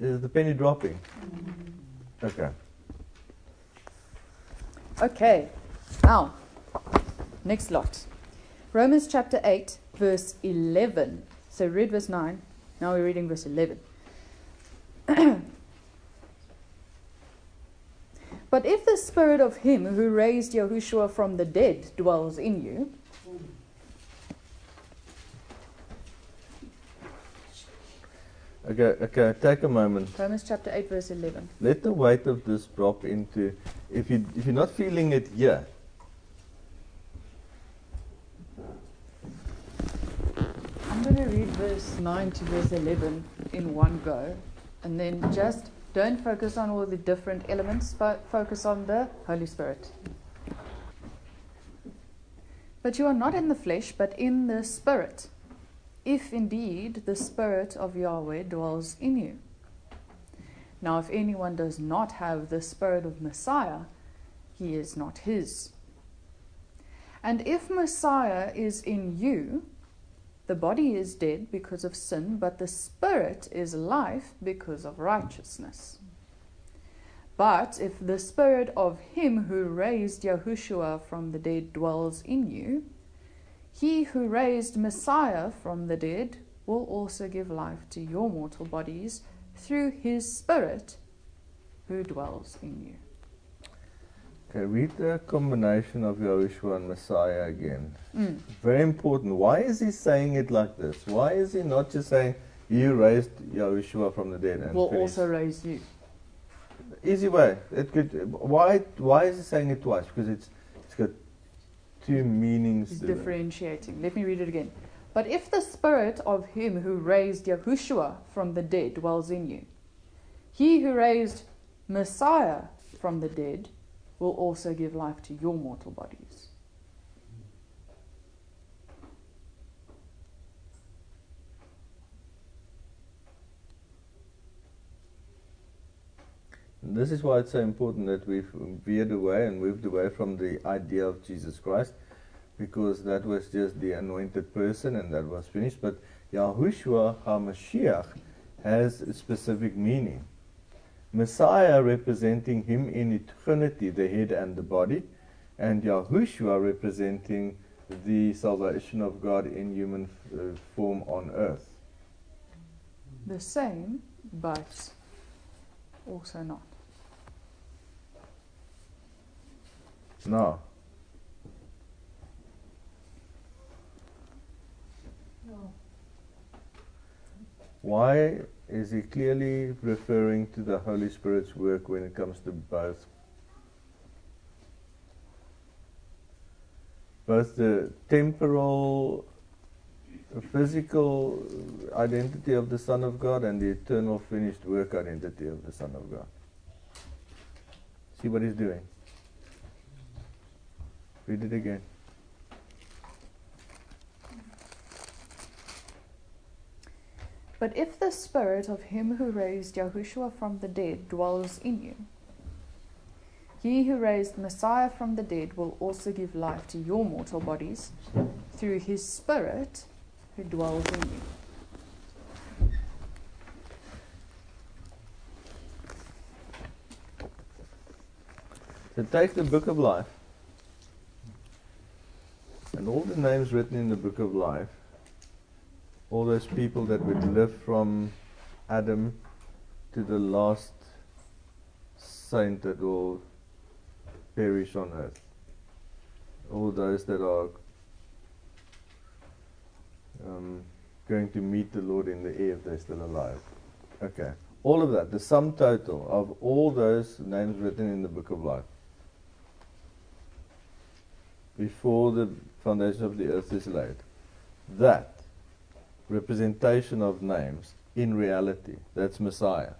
Is the penny dropping? Okay. Okay, now, next lot. Romans chapter 8, verse 11. So read verse 9, now we're reading verse 11. (clears throat) but if the spirit of him who raised Yahushua from the dead dwells in you, Okay, okay, take a moment. Romans chapter 8, verse 11. Let the weight of this drop into if you if you're not feeling it here. I'm going to read verse 9 to verse 11 in one go, and then just don't focus on all the different elements, but focus on the Holy Spirit. But you are not in the flesh, but in the Spirit, if indeed the Spirit of Yahweh dwells in you. Now, if anyone does not have the Spirit of Messiah, he is not his. And if Messiah is in you, the body is dead because of sin, but the spirit is life because of righteousness. But if the spirit of him who raised Yahushua from the dead dwells in you, he who raised Messiah from the dead will also give life to your mortal bodies through his spirit who dwells in you. Okay, read the combination of Yahushua and Messiah again. Mm. Very important. Why is he saying it like this? Why is he not just saying, You raised Yahushua from the dead? And Will also raise you. Easy way. It could, why, why is he saying it twice? Because it's, it's got two meanings. He's it. differentiating. Let me read it again. But if the spirit of him who raised Yahushua from the dead dwells in you, he who raised Messiah from the dead will also give life to your mortal bodies. This is why it's so important that we've veered away and moved away from the idea of Jesus Christ, because that was just the anointed person and that was finished. But Yahushua HaMashiach has a specific meaning. Messiah representing him in eternity, the head and the body, and Yahushua representing the salvation of God in human uh, form on earth. The same, but also not. Now, why is he clearly referring to the Holy Spirit's work when it comes to both? Both the temporal, the physical identity of the Son of God and the eternal finished work identity of the Son of God. See what he's doing? Read it again. But if the spirit of him who raised Yahushua from the dead dwells in you, he who raised Messiah from the dead will also give life to your mortal bodies through his spirit who dwells in you. So take the book of life and all the names written in the book of life, all those people that would live from Adam to the last saint that will perish on earth. All those that are um, going to meet the Lord in the air if they're still alive. Okay. All of that, the sum total of all those names written in the book of life before the foundation of the earth is laid. That representation of names in reality, that's Messiah.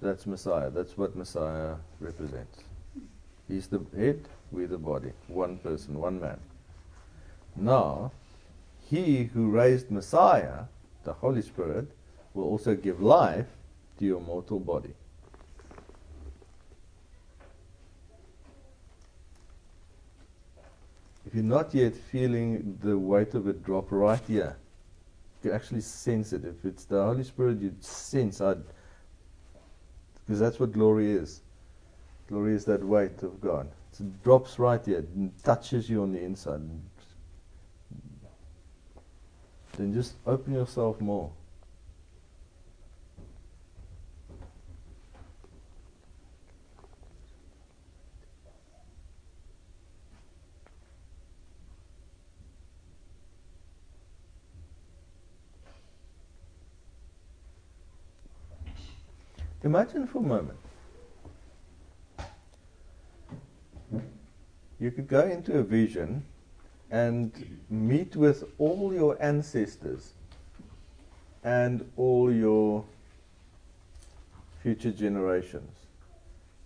That's Messiah. That's what Messiah represents. He's the head, we the body. One person, one man. Now, he who raised Messiah, the Holy Spirit, will also give life to your mortal body. You're not yet feeling the weight of it drop right here, you actually sense it. If it's the Holy Spirit, you sense it. Because that's what glory is. Glory is that weight of God. It drops right here, and touches you on the inside. Then just open yourself more. Imagine for a moment. You could go into a vision and meet with all your ancestors and all your future generations.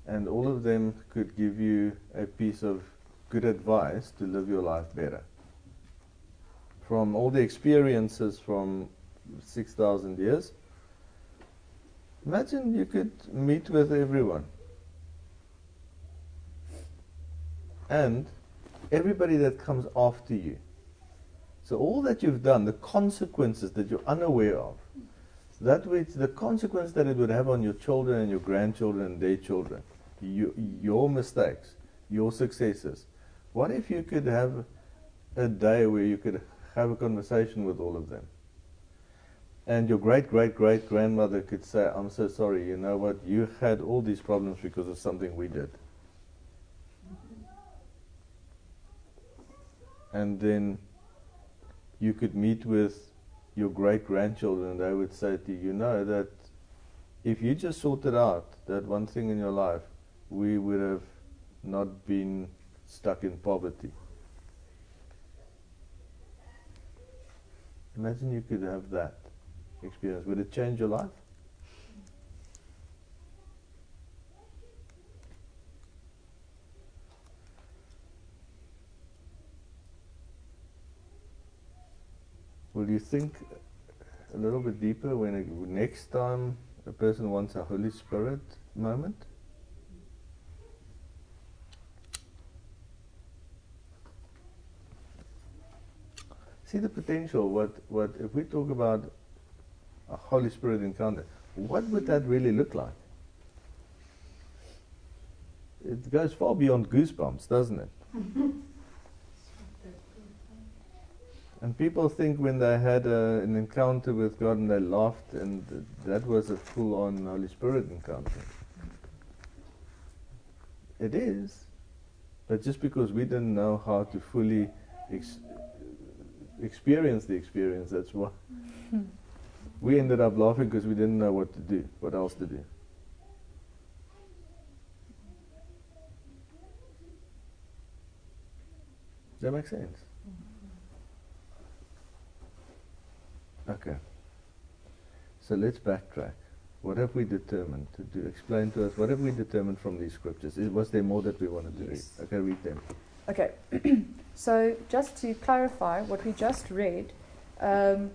And all of them could give you a piece of good advice to live your life better. From all the experiences from 6,000 years, imagine you could meet with everyone. And everybody that comes after you. So all that you've done, the consequences that you're unaware of, that which the consequence that it would have on your children and your grandchildren and their children, you, your mistakes, your successes. What if you could have a day where you could have a conversation with all of them? And your great great great grandmother could say, I'm so sorry, you know what, you had all these problems because of something we did. and then you could meet with your great grandchildren and they would say to you, you know that if you just sorted out that one thing in your life, we would have not been stuck in poverty. Imagine you could have that experience. Would it change your life? Will you think a little bit deeper when it, next time a person wants a Holy Spirit moment? See the potential. What what if we talk about a Holy Spirit encounter? What would that really look like? It goes far beyond goosebumps, doesn't it? (laughs) And people think when they had a, an encounter with God and they laughed, and that was a full on Holy Spirit encounter. It is. But just because we didn't know how to fully ex- experience the experience, that's why. (laughs) we ended up laughing because we didn't know what to do, what else to do. Does that make sense? Okay. So let's backtrack. What have we determined to do? Explain to us. What have we determined from these scriptures? Is, was there more that we wanted to Yes. read? Okay, read them. Okay, (clears throat) so just to clarify what we just read, um,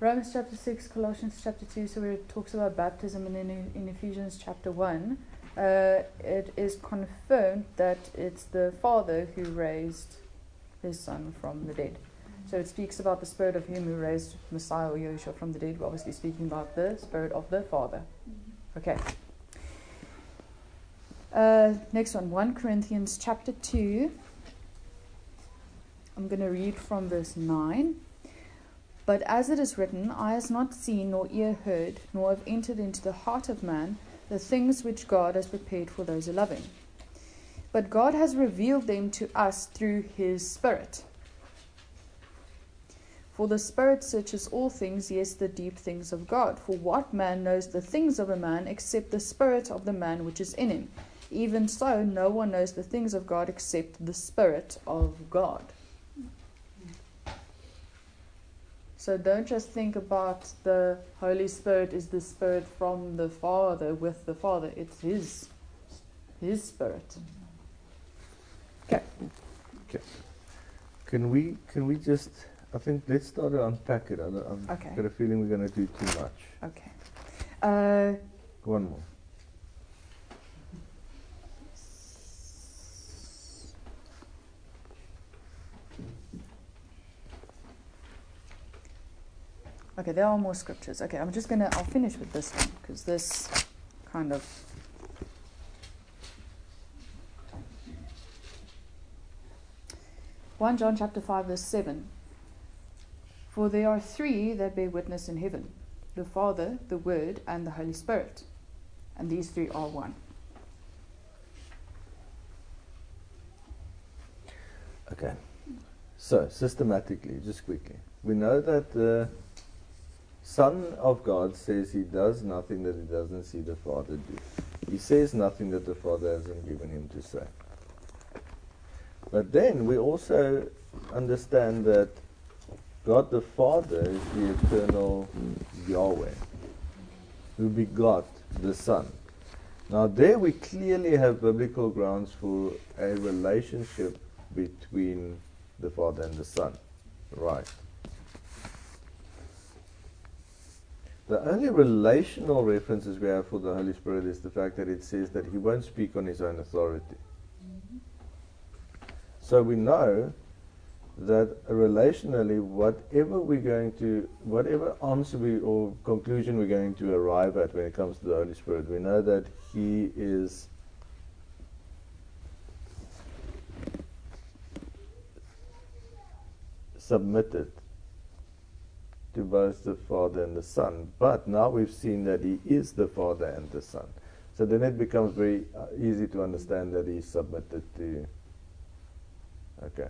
Romans chapter 6, Colossians chapter 2, so where it talks about baptism, and then in, Ephesians chapter 1, uh, it is confirmed that it's the Father who raised his Son from the dead. So it speaks about the Spirit of Him who raised Messiah or Yeshua from the dead. We're obviously speaking about the Spirit of the Father. Okay. Uh, next one, 1 Corinthians chapter 2. I'm going to read from verse 9. But as it is written, Eye has not seen, nor ear heard, nor have entered into the heart of man the things which God has prepared for those who love him. But God has revealed them to us through his Spirit. For the Spirit searches all things, yes, the deep things of God. For what man knows the things of a man except the Spirit of the man which is in him? Even so, no one knows the things of God except the Spirit of God. So don't just think about the Holy Spirit is the Spirit from the Father with the Father. It's His, His Spirit. Okay. Okay. Can we can we just? I think let's start to unpack it. I, I've Okay. got a feeling we're going to do too much. Okay. Uh, One more. Okay, there are more scriptures. Okay, I'm just gonna. I'll finish with this one because this kind of. One John chapter five verse seven. For there are three that bear witness in heaven: the Father, the Word, and the Holy Spirit, and these three are one. Okay. So systematically, just quickly, we know that the Son of God says he does nothing that he doesn't see the Father do. He says nothing that the Father hasn't given him to say. But then we also understand that God the Father is the eternal Yahweh who begot the Son. Now, there we clearly have biblical grounds for a relationship between the Father and the Son. Right. The only relational references we have for the Holy Spirit is the fact that it says that He won't speak on His own authority. So we know that relationally, whatever we're going to, whatever answer we or conclusion we're going to arrive at when it comes to the Holy Spirit, we know that He is submitted to both the Father and the Son. But now we've seen that He is the Father and the Son. So then it becomes very uh, easy to understand that He's submitted to. Okay.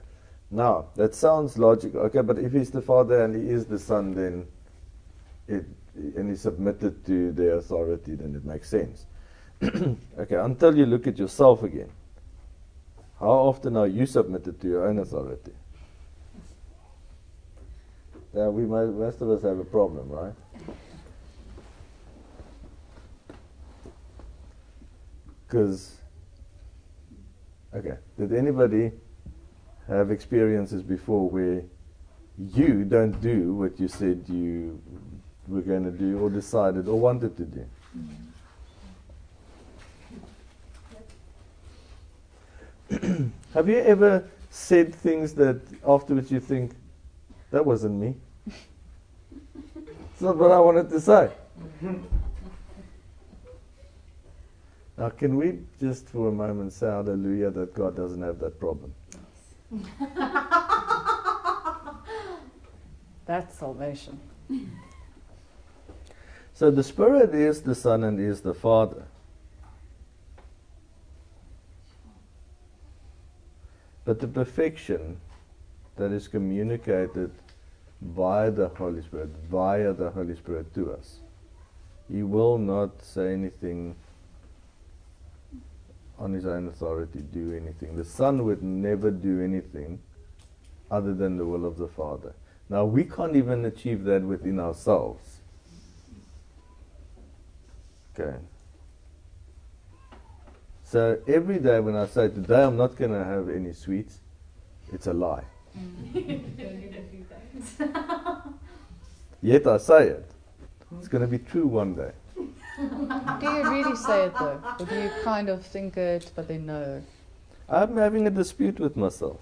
Now, that sounds logical. Okay, but if He's the Father and He is the Son, then it, and He's submitted to their authority, then it makes sense. (clears throat) okay, until you look at yourself again. How often are you submitted to your own authority? Yeah, we might, most of us have a problem, right? Because, okay, did anybody have experiences before where you don't do what you said you were going to do or decided or wanted to do? Mm. (clears throat) have you ever said things that afterwards you think, that wasn't me? That's not what I wanted to say. Now, can we just for a moment say hallelujah that God doesn't have that problem? (laughs) That's salvation. So the Spirit is the Son and is the Father. But the perfection that is communicated by the Holy Spirit, via the Holy Spirit to us, He will not say anything on His own authority, do anything. The Son would never do anything other than the will of the Father. Now, we can't even achieve that within ourselves. Okay. So every day when I say today I'm not going to have any sweets, it's a lie. (laughs) Yet I say it. It's going to be true one day. (laughs) Do you really say it though? Or do you kind of think it, but then no? I'm having a dispute with myself.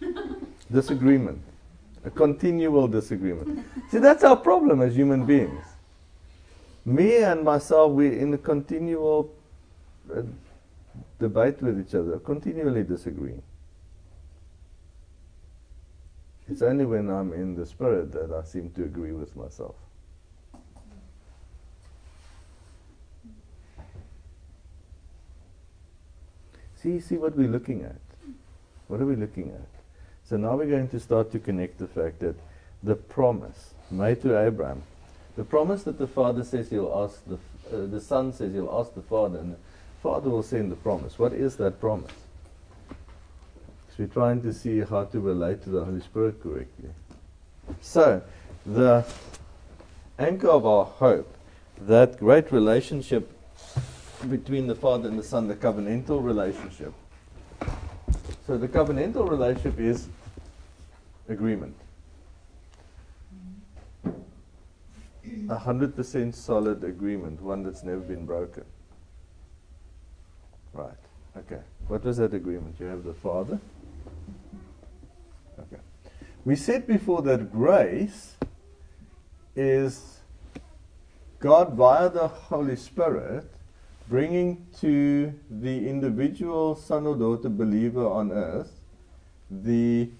(laughs) Disagreement. A continual disagreement. See, that's our problem as human beings. Me and myself, we're in a continual uh, debate with each other, continually disagreeing. It's only when I'm in the spirit that I seem to agree with myself. See, see what we're looking at. What are we looking at? So now we're going to start to connect the fact that the promise made to Abraham, the promise that the father says he'll ask the uh, the son says he'll ask the father, and the father will send the promise. What is that promise? So we're trying to see how to relate to the Holy Spirit correctly. So the anchor of our hope, that great relationship between the Father and the Son, the covenantal relationship. So the covenantal relationship is agreement. A hundred percent solid agreement, one that's never been broken. Right. Okay. What was that agreement? You have the Father. We said before that grace is God via the Holy Spirit bringing to the individual son or daughter believer on earth the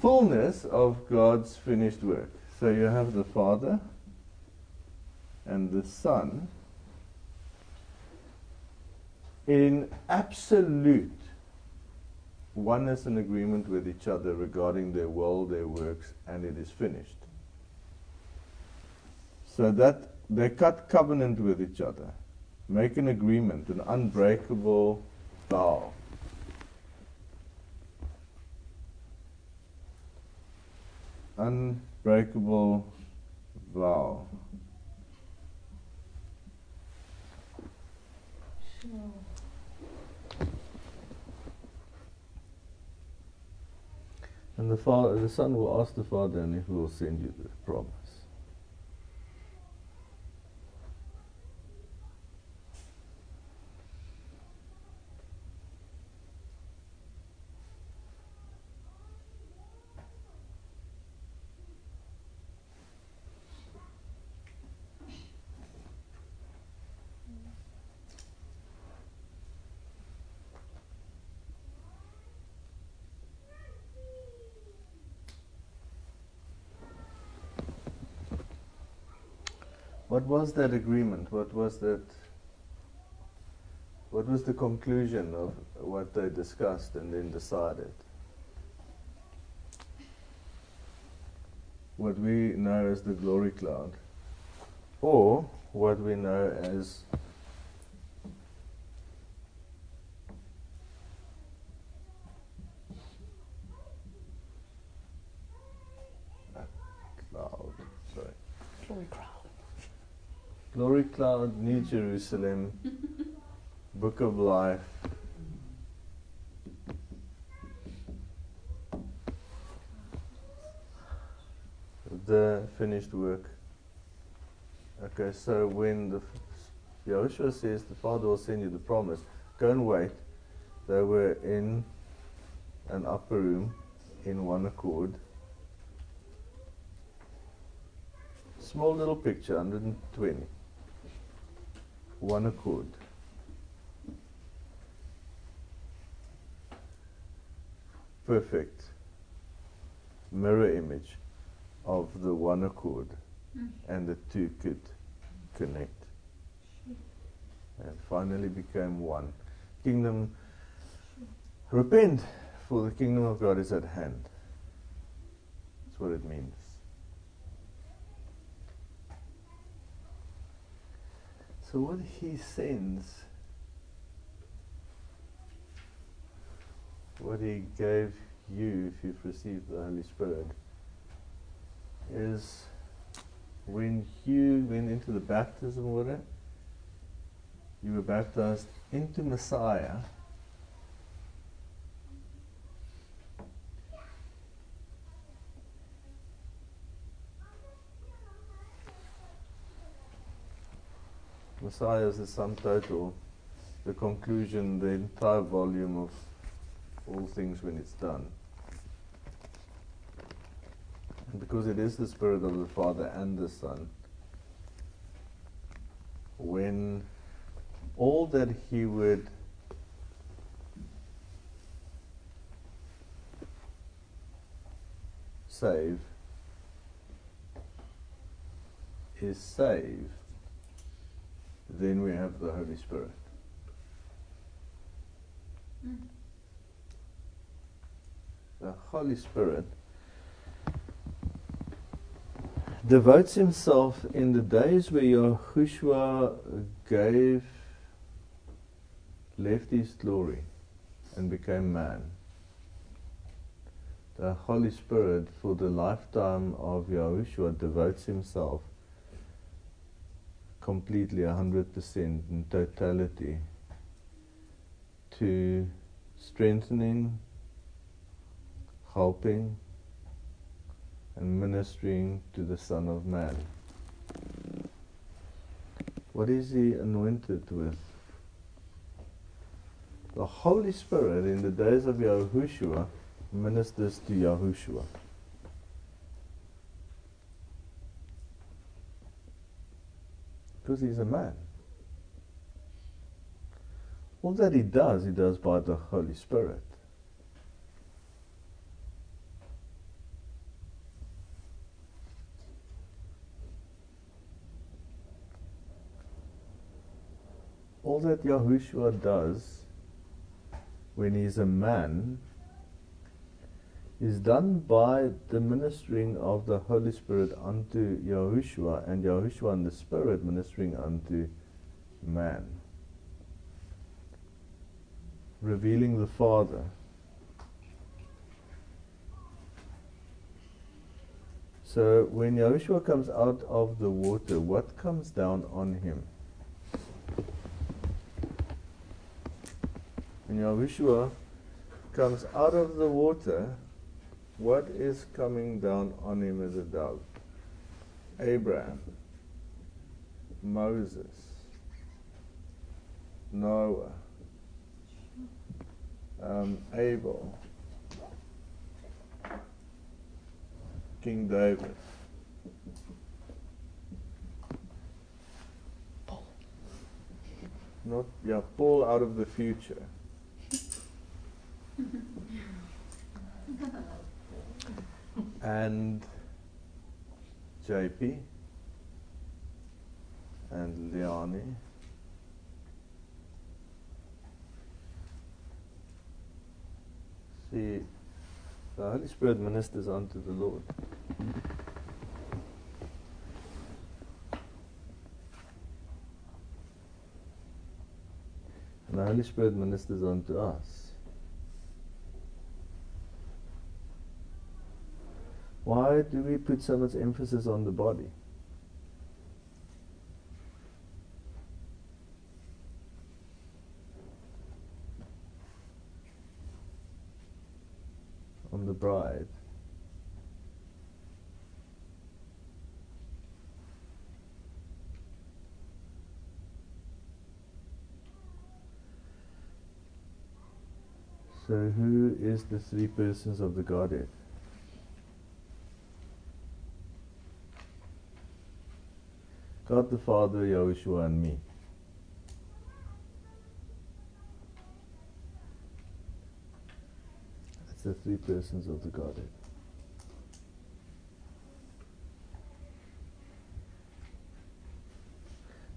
fullness of God's finished work. So you have the Father and the Son in absolute oneness and agreement with each other regarding their world, their works, and it is finished. So that they cut covenant with each other, make an agreement, an unbreakable vow. Unbreakable vow. And the father, the son will ask the father, and he will send you the promise. What was that agreement? What was that? What was the conclusion of what they discussed and then decided? What we know as the glory cloud, or what we know as cloud. Sorry. Glory cloud. Glory Cloud, New Jerusalem, (laughs) Book of Life. The finished work. Okay, so when the Yahushua says the Father will send you the promise, go and wait. They were in an upper room in one accord. Small little picture, 120 one accord. Perfect mirror image of the one accord, Mm. and the two could connect and finally became one. Kingdom, repent, for the kingdom of God is at hand. That's what it means. So what he sends, what he gave you if you've received the Holy Spirit, is when you went into the baptism water, you were baptized into Messiah. Messiah is the sum total, the conclusion, the entire volume of all things when it's done. And because it is the Spirit of the Father and the Son, when all that He would save is saved, then we have the Holy Spirit. Mm. The Holy Spirit devotes himself in the days where Yahushua gave, left his glory and became man the Holy Spirit for the lifetime of Yahushua devotes himself completely 100% in totality to strengthening, helping, and ministering to the Son of Man. What is he anointed with? The Holy Spirit in the days of Yahushua ministers to Yahushua. Because he's a man. All that he does, he does by the Holy Spirit. All that Yahushua does when he's a man is done by the ministering of the Holy Spirit unto Yahushua and Yahushua and the Spirit ministering unto man. Revealing the Father. So when Yahushua comes out of the water, what comes down on him? When Yahushua comes out of the water, what is coming down on him as a dove? Abraham, Moses, Noah, um, Abel, King David. Not yeah, Paul out of the future. (laughs) and JP and Leonie. See, the Holy Spirit ministers unto the Lord. And the Holy Spirit ministers unto us. Why do we put so much emphasis on the body? On the bride. So, who is the three persons of the Godhead? God the Father, Yahushua, and me. That's the three persons of the Godhead.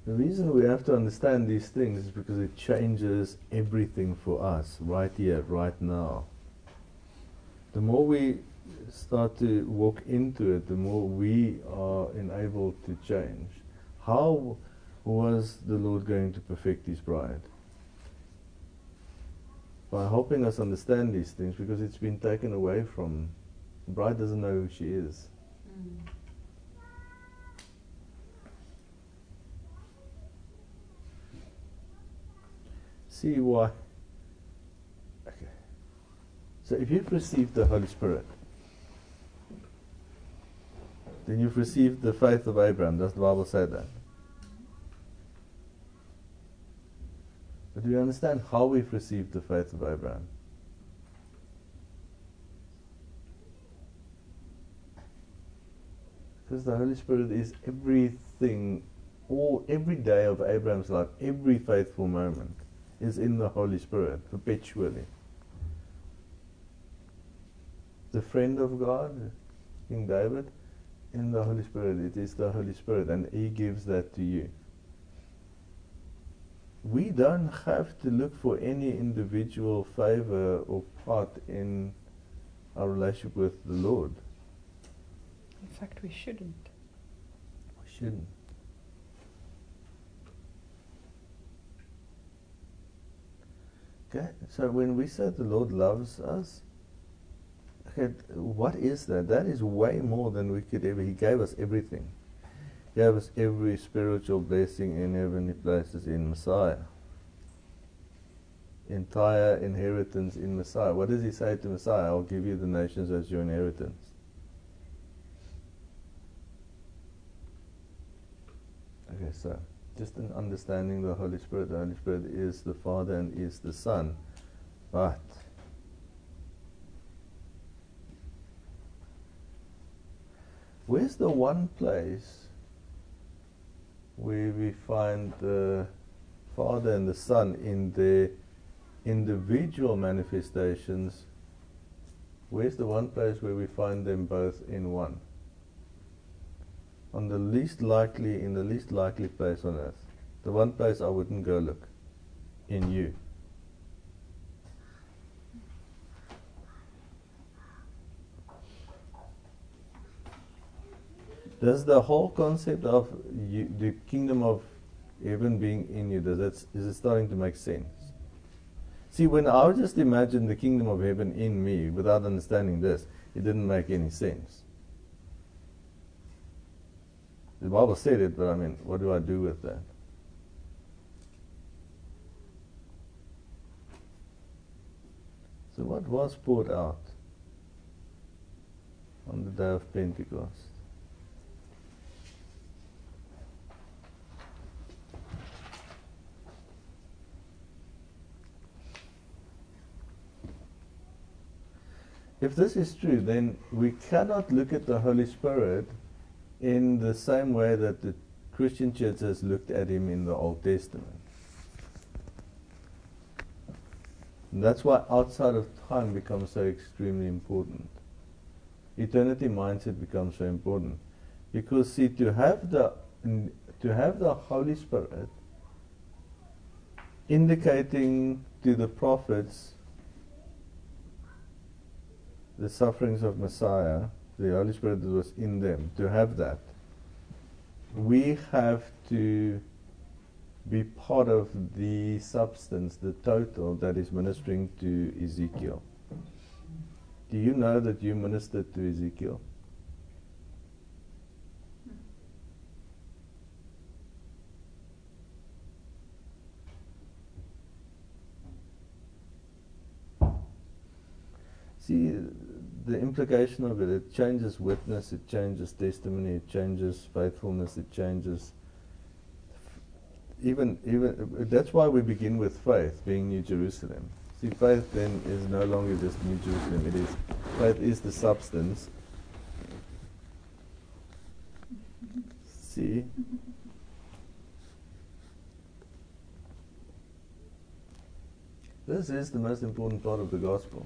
The reason we have to understand these things is because it changes everything for us right here, right now. The more we start to walk into it, the more we are enabled to change. How was the Lord going to perfect His bride? By helping us understand these things because it's been taken away from. The bride doesn't know who she is. Mm. See why? Okay. So if you've received the Holy Spirit, then you've received the faith of Abraham. Does the Bible say that? But do you understand how we've received the faith of Abraham? Because the Holy Spirit is everything, all every day of Abraham's life, every faithful moment is in the Holy Spirit perpetually. The friend of God, King David, in the Holy Spirit. It is the Holy Spirit, and He gives that to you. We don't have to look for any individual favor or part in our relationship with the Lord. In fact, we shouldn't. We shouldn't. Okay, so when we say the Lord loves us, Okay, what is that? That is way more than we could ever. He gave us everything. He gave us every spiritual blessing in heavenly places in Messiah. Entire inheritance in Messiah. What does he say to Messiah? I'll give you the nations as your inheritance. Okay, so just in understanding the Holy Spirit, the Holy Spirit is the Father and is the Son. But where's the one place where we find the Father and the Son in their individual manifestations? Where's the one place where we find them both in one? On the least likely, in the least likely place on earth. The one place I wouldn't go look. In you. Does the whole concept of you, the kingdom of heaven being in you, does that, is it starting to make sense? See, when I just imagined the kingdom of heaven in me without understanding this, it didn't make any sense. The Bible said it, but I mean, what do I do with that? So, what was poured out on the day of Pentecost? If this is true, then we cannot look at the Holy Spirit in the same way that the Christian church has looked at him in the Old Testament. And that's why outside of time becomes so extremely important. Eternity mindset becomes so important. Because see to have the to have the Holy Spirit indicating to the prophets the sufferings of Messiah, the Holy Spirit that was in them, to have that, we have to be part of the substance, the total that is ministering to Ezekiel. Do you know that you ministered to Ezekiel? See, the implication of it, it changes witness, it changes testimony, it changes faithfulness, it changes even even that's why we begin with faith, being New Jerusalem. See, faith then is no longer just New Jerusalem. It is faith is the substance. See. This is the most important part of the gospel.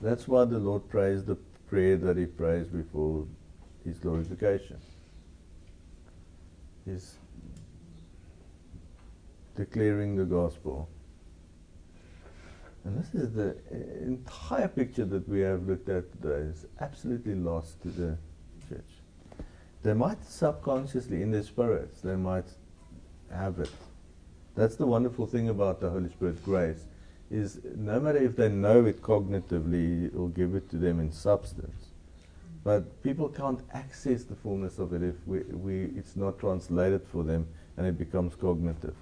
That's why the Lord prays the prayer that He prays before His glorification. He's declaring the gospel. And this is the entire picture that we have looked at today is absolutely lost to the church. They might subconsciously, in their spirits, they might have it. That's the wonderful thing about the Holy Spirit grace is no matter if they know it cognitively, it will give it to them in substance. But people can't access the fullness of it if we, we, it's not translated for them and it becomes cognitive.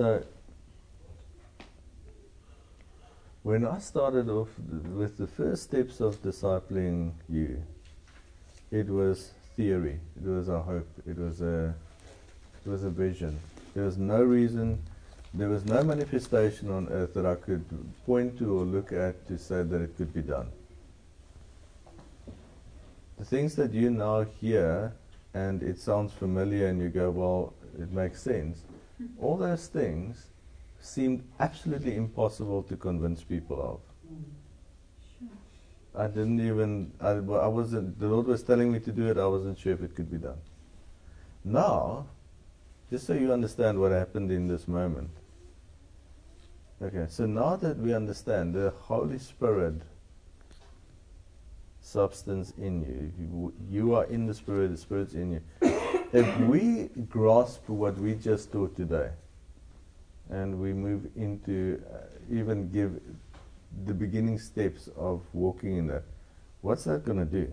So, when I started off with the first steps of discipling you, it was theory. It was a hope. It was a it was a vision. There was no reason. There was no manifestation on earth that I could point to or look at to say that it could be done. The things that you now hear and it sounds familiar and you go, well, it makes sense all those things seemed absolutely impossible to convince people of. I didn't even, I, I wasn't, the Lord was telling me to do it, I wasn't sure if it could be done. Now, just so you understand what happened in this moment. Okay, so now that we understand the Holy Spirit substance in you, you, you are in the Spirit, the Spirit's in you. If we grasp what we just taught today, and we move into uh, even give the beginning steps of walking in that, what's that going to do?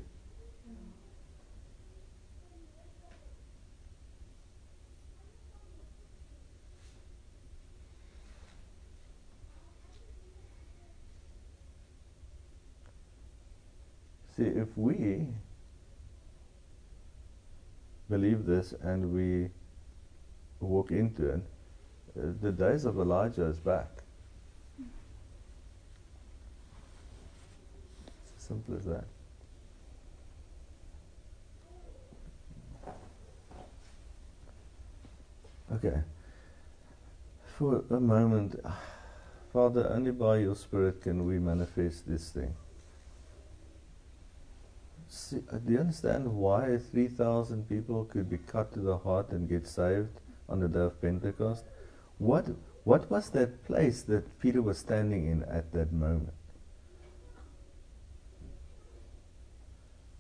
See, if we believe this and we walk into it, uh, the days of Elijah is back. It's as simple as that. Okay. For a moment, (sighs) Father, only by your Spirit can we manifest this thing. See, uh, do you understand why 3,000 people could be cut to the heart and get saved on the day of Pentecost? What, what was that place that Peter was standing in at that moment?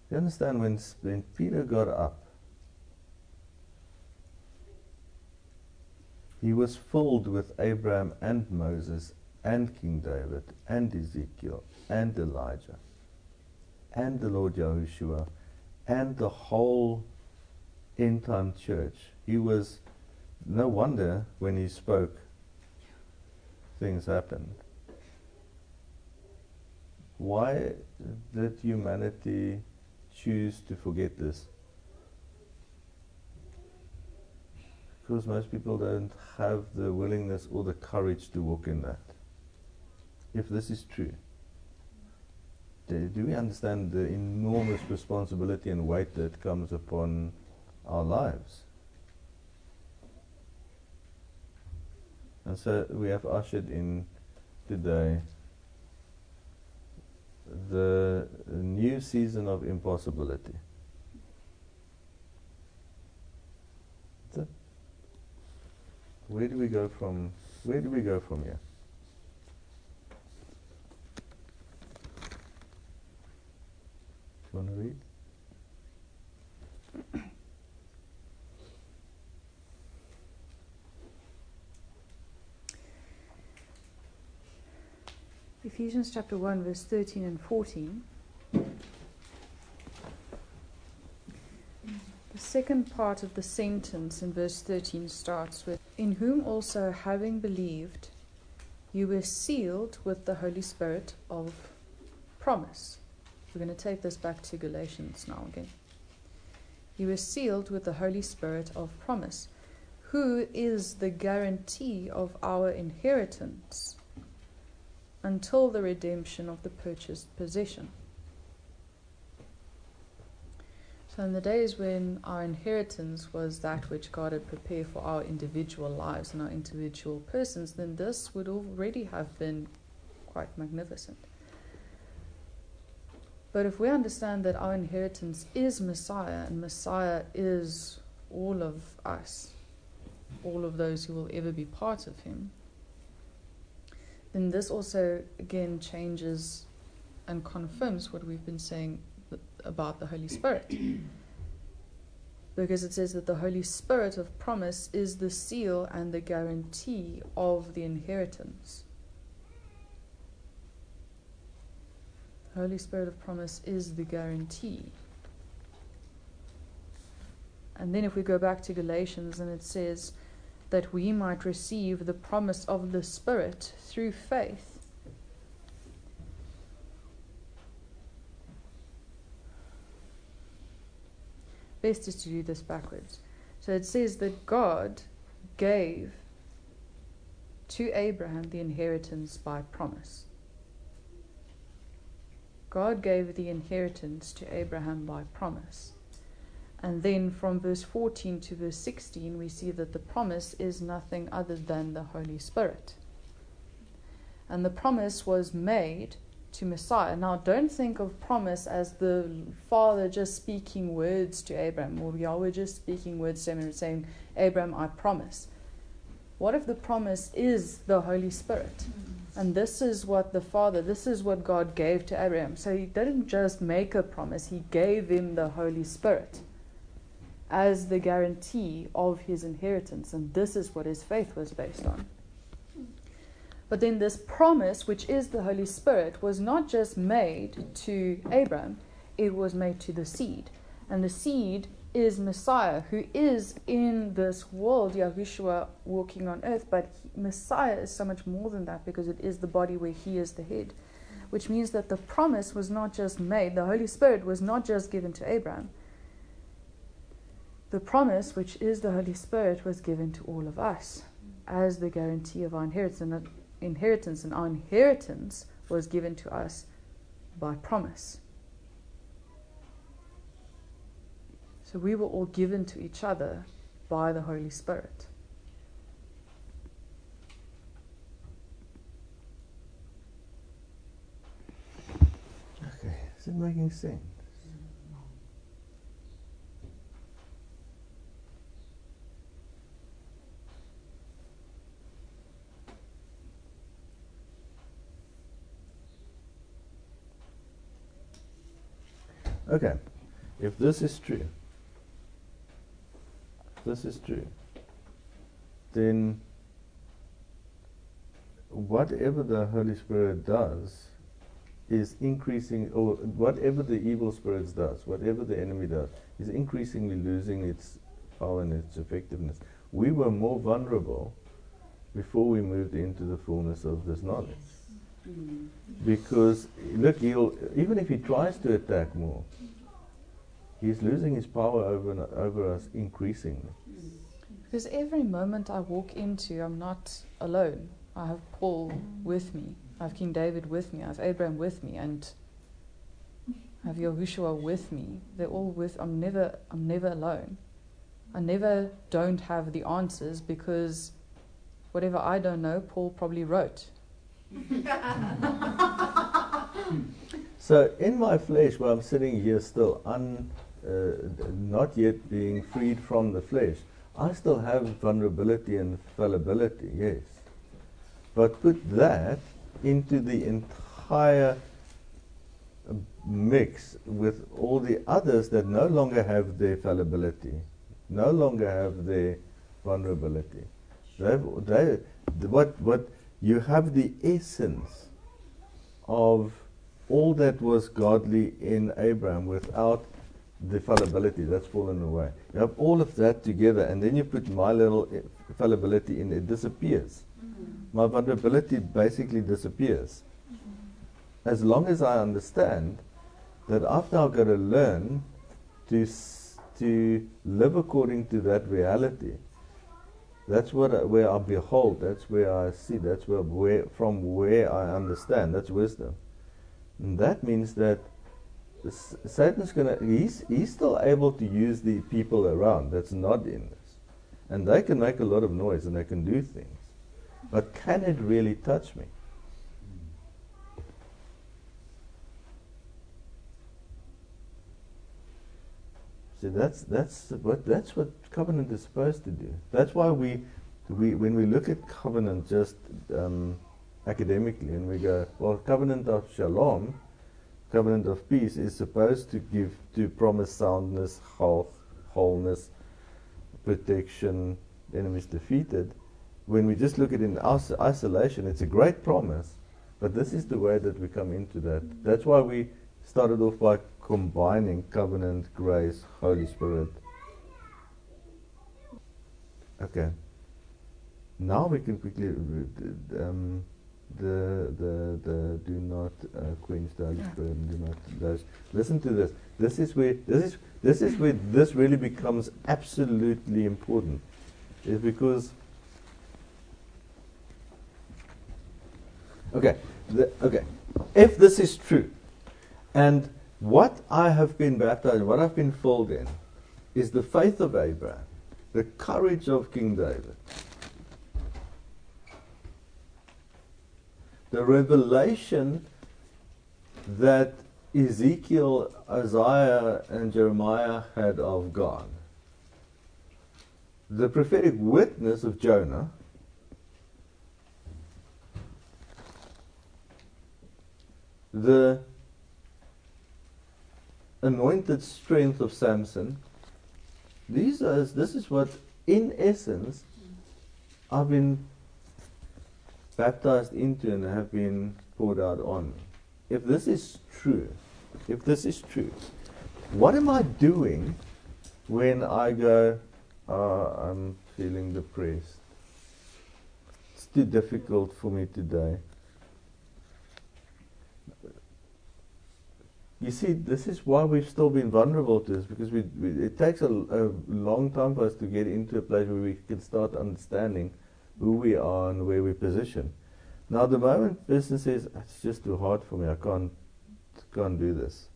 You understand when, when Peter got up, he was filled with Abraham and Moses and King David and Ezekiel and Elijah and the Lord Yahushua and the whole end time church. He was no wonder when he spoke, things happened. Why did humanity choose to forget this? Because most people don't have the willingness or the courage to walk in that. If this is true, do, we understand the enormous responsibility and weight that comes upon our lives? And so we have ushered in today the new season of impossibility. Where do we go from where do we go from here? To read? Ephesians chapter 1, verse 13 and 14. The second part of the sentence in verse 13 starts with In whom also, having believed, you were sealed with the Holy Spirit of promise. We're going to take this back to Galatians now again. You were sealed with the Holy Spirit of promise, who is the guarantee of our inheritance until the redemption of the purchased possession. So, in the days when our inheritance was that which God had prepared for our individual lives and our individual persons, then this would already have been quite magnificent. But if we understand that our inheritance is Messiah and Messiah is all of us, all of those who will ever be part of Him, then this also again changes and confirms what we've been saying about the Holy Spirit. (clears throat) because it says that the Holy Spirit of promise is the seal and the guarantee of the inheritance. Holy Spirit of promise is the guarantee. And then if we go back to Galatians and it says, that we might receive the promise of the Spirit through faith. Best is to do this backwards. So it says that God gave to Abraham the inheritance by promise. God gave the inheritance to Abraham by promise. And then from verse 14 to verse 16, we see that the promise is nothing other than the Holy Spirit. And the promise was made to Messiah. Now, don't think of promise as the Father just speaking words to Abraham, or Yahweh just speaking words to him and saying, Abraham, I promise. What if the promise is the Holy Spirit? Mm-hmm. And this is what the Father, this is what God gave to Abraham. So he didn't just make a promise, he gave him the Holy Spirit as the guarantee of his inheritance. And this is what his faith was based on. But then this promise, which is the Holy Spirit, was not just made to Abraham, it was made to the seed. And the seed is Messiah, who is in this world, Yahushua walking on earth. But he, Messiah is so much more than that because it is the body where he is the head. Which means that the promise was not just made, the Holy Spirit was not just given to Abraham. The promise, which is the Holy Spirit, was given to all of us as the guarantee of our inheritance. Inheritance, and our inheritance was given to us by promise. So we were all given to each other by the Holy Spirit. Okay, is it making sense? Okay, if this is true, this is true, then whatever the Holy Spirit does is increasing, or whatever the evil spirits does, whatever the enemy does, is increasingly losing its power and its effectiveness. We were more vulnerable before we moved into the fullness of this knowledge. Mm. Because look, even if he tries to attack more, he's losing his power over over us increasingly. Because every moment I walk into, I'm not alone. I have Paul with me. I have King David with me. I have Abraham with me, and I have Yahushua with me. They're all with. I'm never. I'm never alone. I never don't have the answers because whatever I don't know, Paul probably wrote. (laughs) so in my flesh, while I'm sitting here still, un, Uh, not yet being freed from the flesh, I still have vulnerability and fallibility, yes. But put that into the entire mix with all the others that no longer have their fallibility, no longer have their vulnerability. They, they, what, what you have the essence of all that was godly in Abraham without the fallibility that's fallen away. You have all of that together, and then you put my little fallibility in, it disappears. Mm-hmm. My vulnerability basically disappears. Mm-hmm. As long as I understand that after I've got to learn to, to live according to that reality, that's what I, where I behold. That's where I see. That's where, where from where I understand. That's wisdom. And that means that Satan's gonna. He's he's still able to use the people around that's not in this, and they can make a lot of noise and they can do things, but can it really touch me? See, that's that's what that's what covenant is supposed to do. That's why we we when we look at covenant just um, academically and we go, well, covenant of shalom, covenant of peace is supposed to give to promise soundness, health, wholeness, protection, enemies defeated. When we just look at it in isolation, it's a great promise, but this is the way that we come into that. That's why we started off by combining covenant, grace, Holy Spirit. Okay. Now we can quickly um, the the the do not uh, quench the Holy Spirit and do not those. Listen to this. This is where this is this is where this really becomes absolutely important. Is because okay the, okay if this is true and what I have been baptized, what I've been filled in, is the faith of Abraham, the courage of King David, the revelation that Ezekiel, Isaiah, and Jeremiah had of God. The prophetic witness of Jonah the anointed strength of Samson. These are, this is what, in essence, I've been baptized into and have been poured out on. If this is true, if this is true, what am I doing when I go, oh, I'm feeling depressed? It's too difficult for me today. You see, this is why we've still been vulnerable to this because we, we, it takes a, a, long time for us to get into a place where we can start understanding who we are and where we position. Now, the moment business says, It's just too hard for me, I can't, can't do this,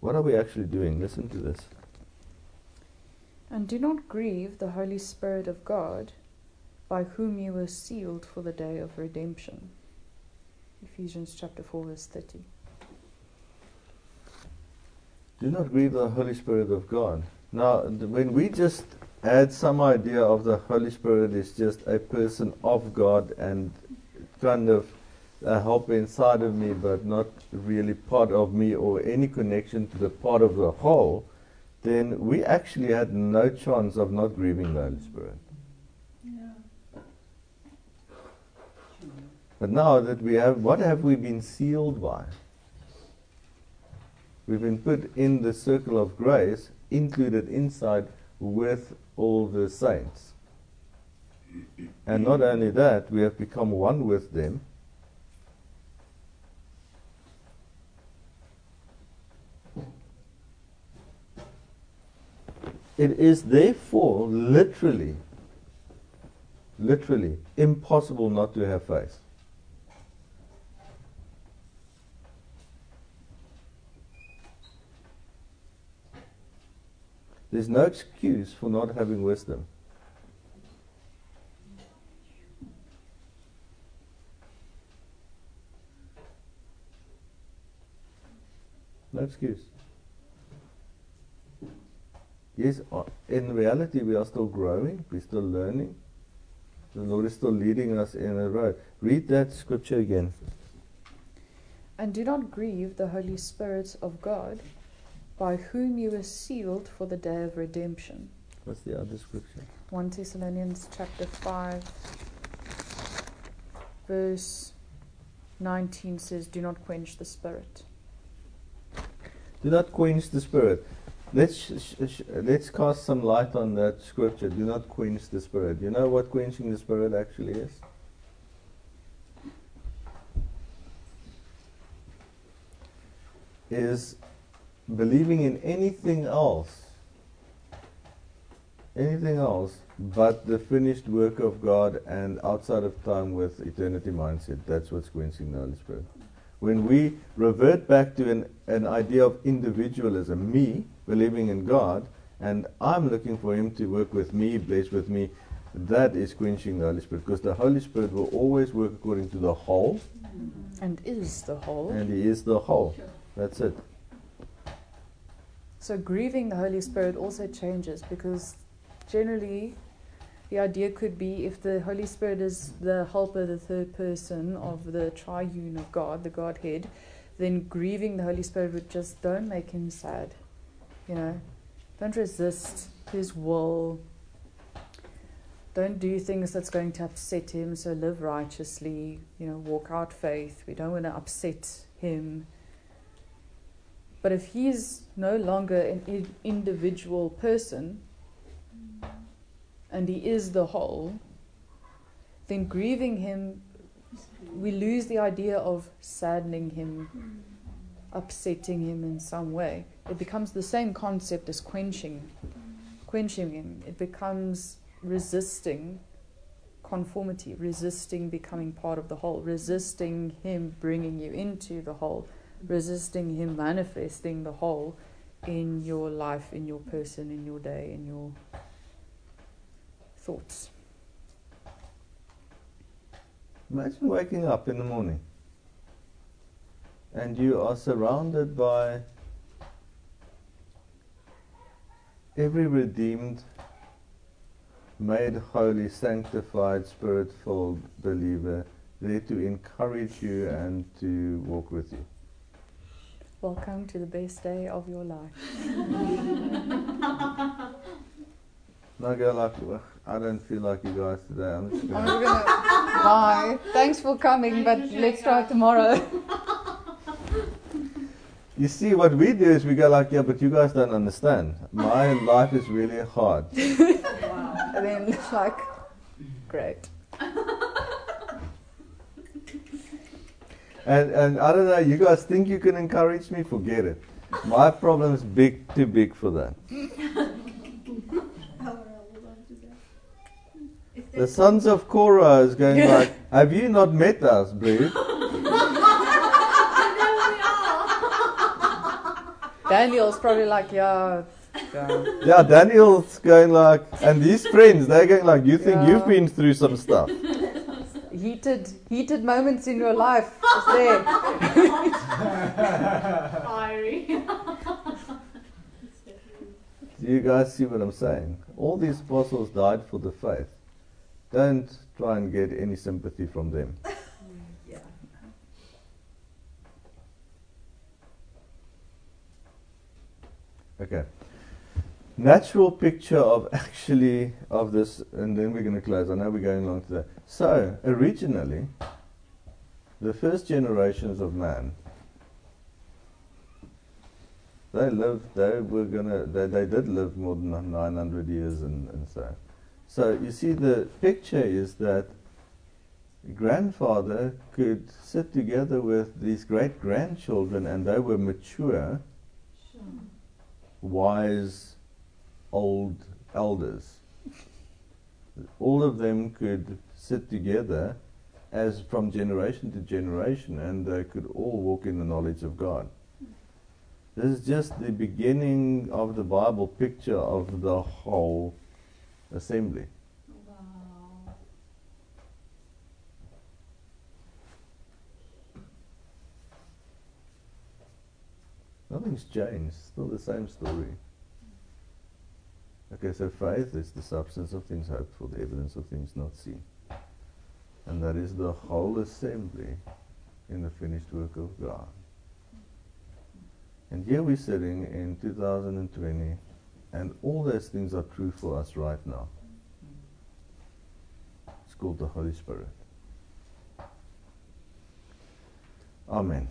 what are we actually doing? Listen to this. And do not grieve the Holy Spirit of God, by whom you were sealed for the day of redemption. Ephesians chapter 4, verse 30. Do not grieve the Holy Spirit of God. Now, when we just add some idea of the Holy Spirit is just a person of God and kind of uh, a helper inside of me, but not really part of me or any connection to the part of the whole, then we actually had no chance of not grieving the Holy Spirit. Yeah. But now that we have, what have we been sealed by? We've been put in the circle of grace, included inside with all the saints. And not only that, we have become one with them. It is therefore literally, literally impossible not to have faith. There's no excuse for not having wisdom. No excuse. Yes, uh, in reality, we are still growing, we're still learning. The Lord is still leading us in a road. Read that scripture again. And do not grieve the Holy Spirit of God, by whom you were sealed for the day of redemption. What's the other scripture? 1 Thessalonians chapter 5, verse 19 says, Do not quench the spirit. Do not quench the spirit. Let's sh- sh- let's cast some light on that scripture. Do not quench the spirit. You know what quenching the spirit actually is? Is believing in anything else, anything else but the finished work of God and outside of time with eternity mindset. That's what's quenching the Holy Spirit. When we revert back to an, an idea of individualism, me believing in God, and I'm looking for Him to work with me, bless with me, that is quenching the Holy Spirit because the Holy Spirit will always work according to the whole, And is the whole. and He is the whole. That's it. So grieving the Holy Spirit also changes because generally the idea could be if the Holy Spirit is the helper, the third person of the triune of God, the Godhead, then grieving the Holy Spirit would just don't make him sad. You know, don't resist his will. Don't do things that's going to upset him. So live righteously, you know, walk out faith. We don't want to upset him. But if he's no longer an individual person and he is the whole, then grieving him, we lose the idea of saddening him, upsetting him in some way. It becomes the same concept as quenching, quenching him. It becomes resisting conformity, resisting becoming part of the whole, resisting him bringing you into the whole resisting him manifesting the whole in your life, in your person, in your day, in your thoughts. Imagine waking up in the morning and you are surrounded by every redeemed, made holy, sanctified, spirit filled believer there to encourage you and to walk with you. Welcome to the best day of your life. (laughs) Now go like, "Ugh, I don't feel like you guys today. I'm just gonna. just gonna bye. Thanks for coming, but let's try tomorrow. (laughs) You see, what we do is we go like, yeah, but you guys don't understand. My life is really hard. (laughs) And then it's like, great. And and I don't know, you guys think you can encourage me? Forget it. My problem is big, too big for that. (laughs) The sons of Korah is going (laughs) like, have you not met us, bro? (laughs) Daniel's probably like, yeah. yeah. Yeah, Daniel's going like, and these friends, they're going like, you think Yeah. you've been through some stuff. Heated, heated moments in your life is there. (laughs) Fiery. Do you guys see what I'm saying? All these apostles died for the faith. Don't try and get any sympathy from them. (laughs) yeah. Okay. Natural picture of (laughs) actually of this, and then we're going to close. I know we're going long today. So originally, the first generations of man, they lived. They were gonna. They, they did live more than 900 years, and, and so. So you see, the picture is that grandfather could sit together with these great grandchildren, and they were mature wise old elders. All of them could sit together as from generation to generation and they could all walk in the knowledge of God. This is just the beginning of the Bible picture of the whole assembly. Wow. Nothing's changed, still the same story. Okay, so faith is the substance of things hoped for, the evidence of things not seen. And that is the whole assembly in the finished work of God. And here we're sitting in 2020, and all those things are true for us right now. It's called the Holy Spirit. Amen.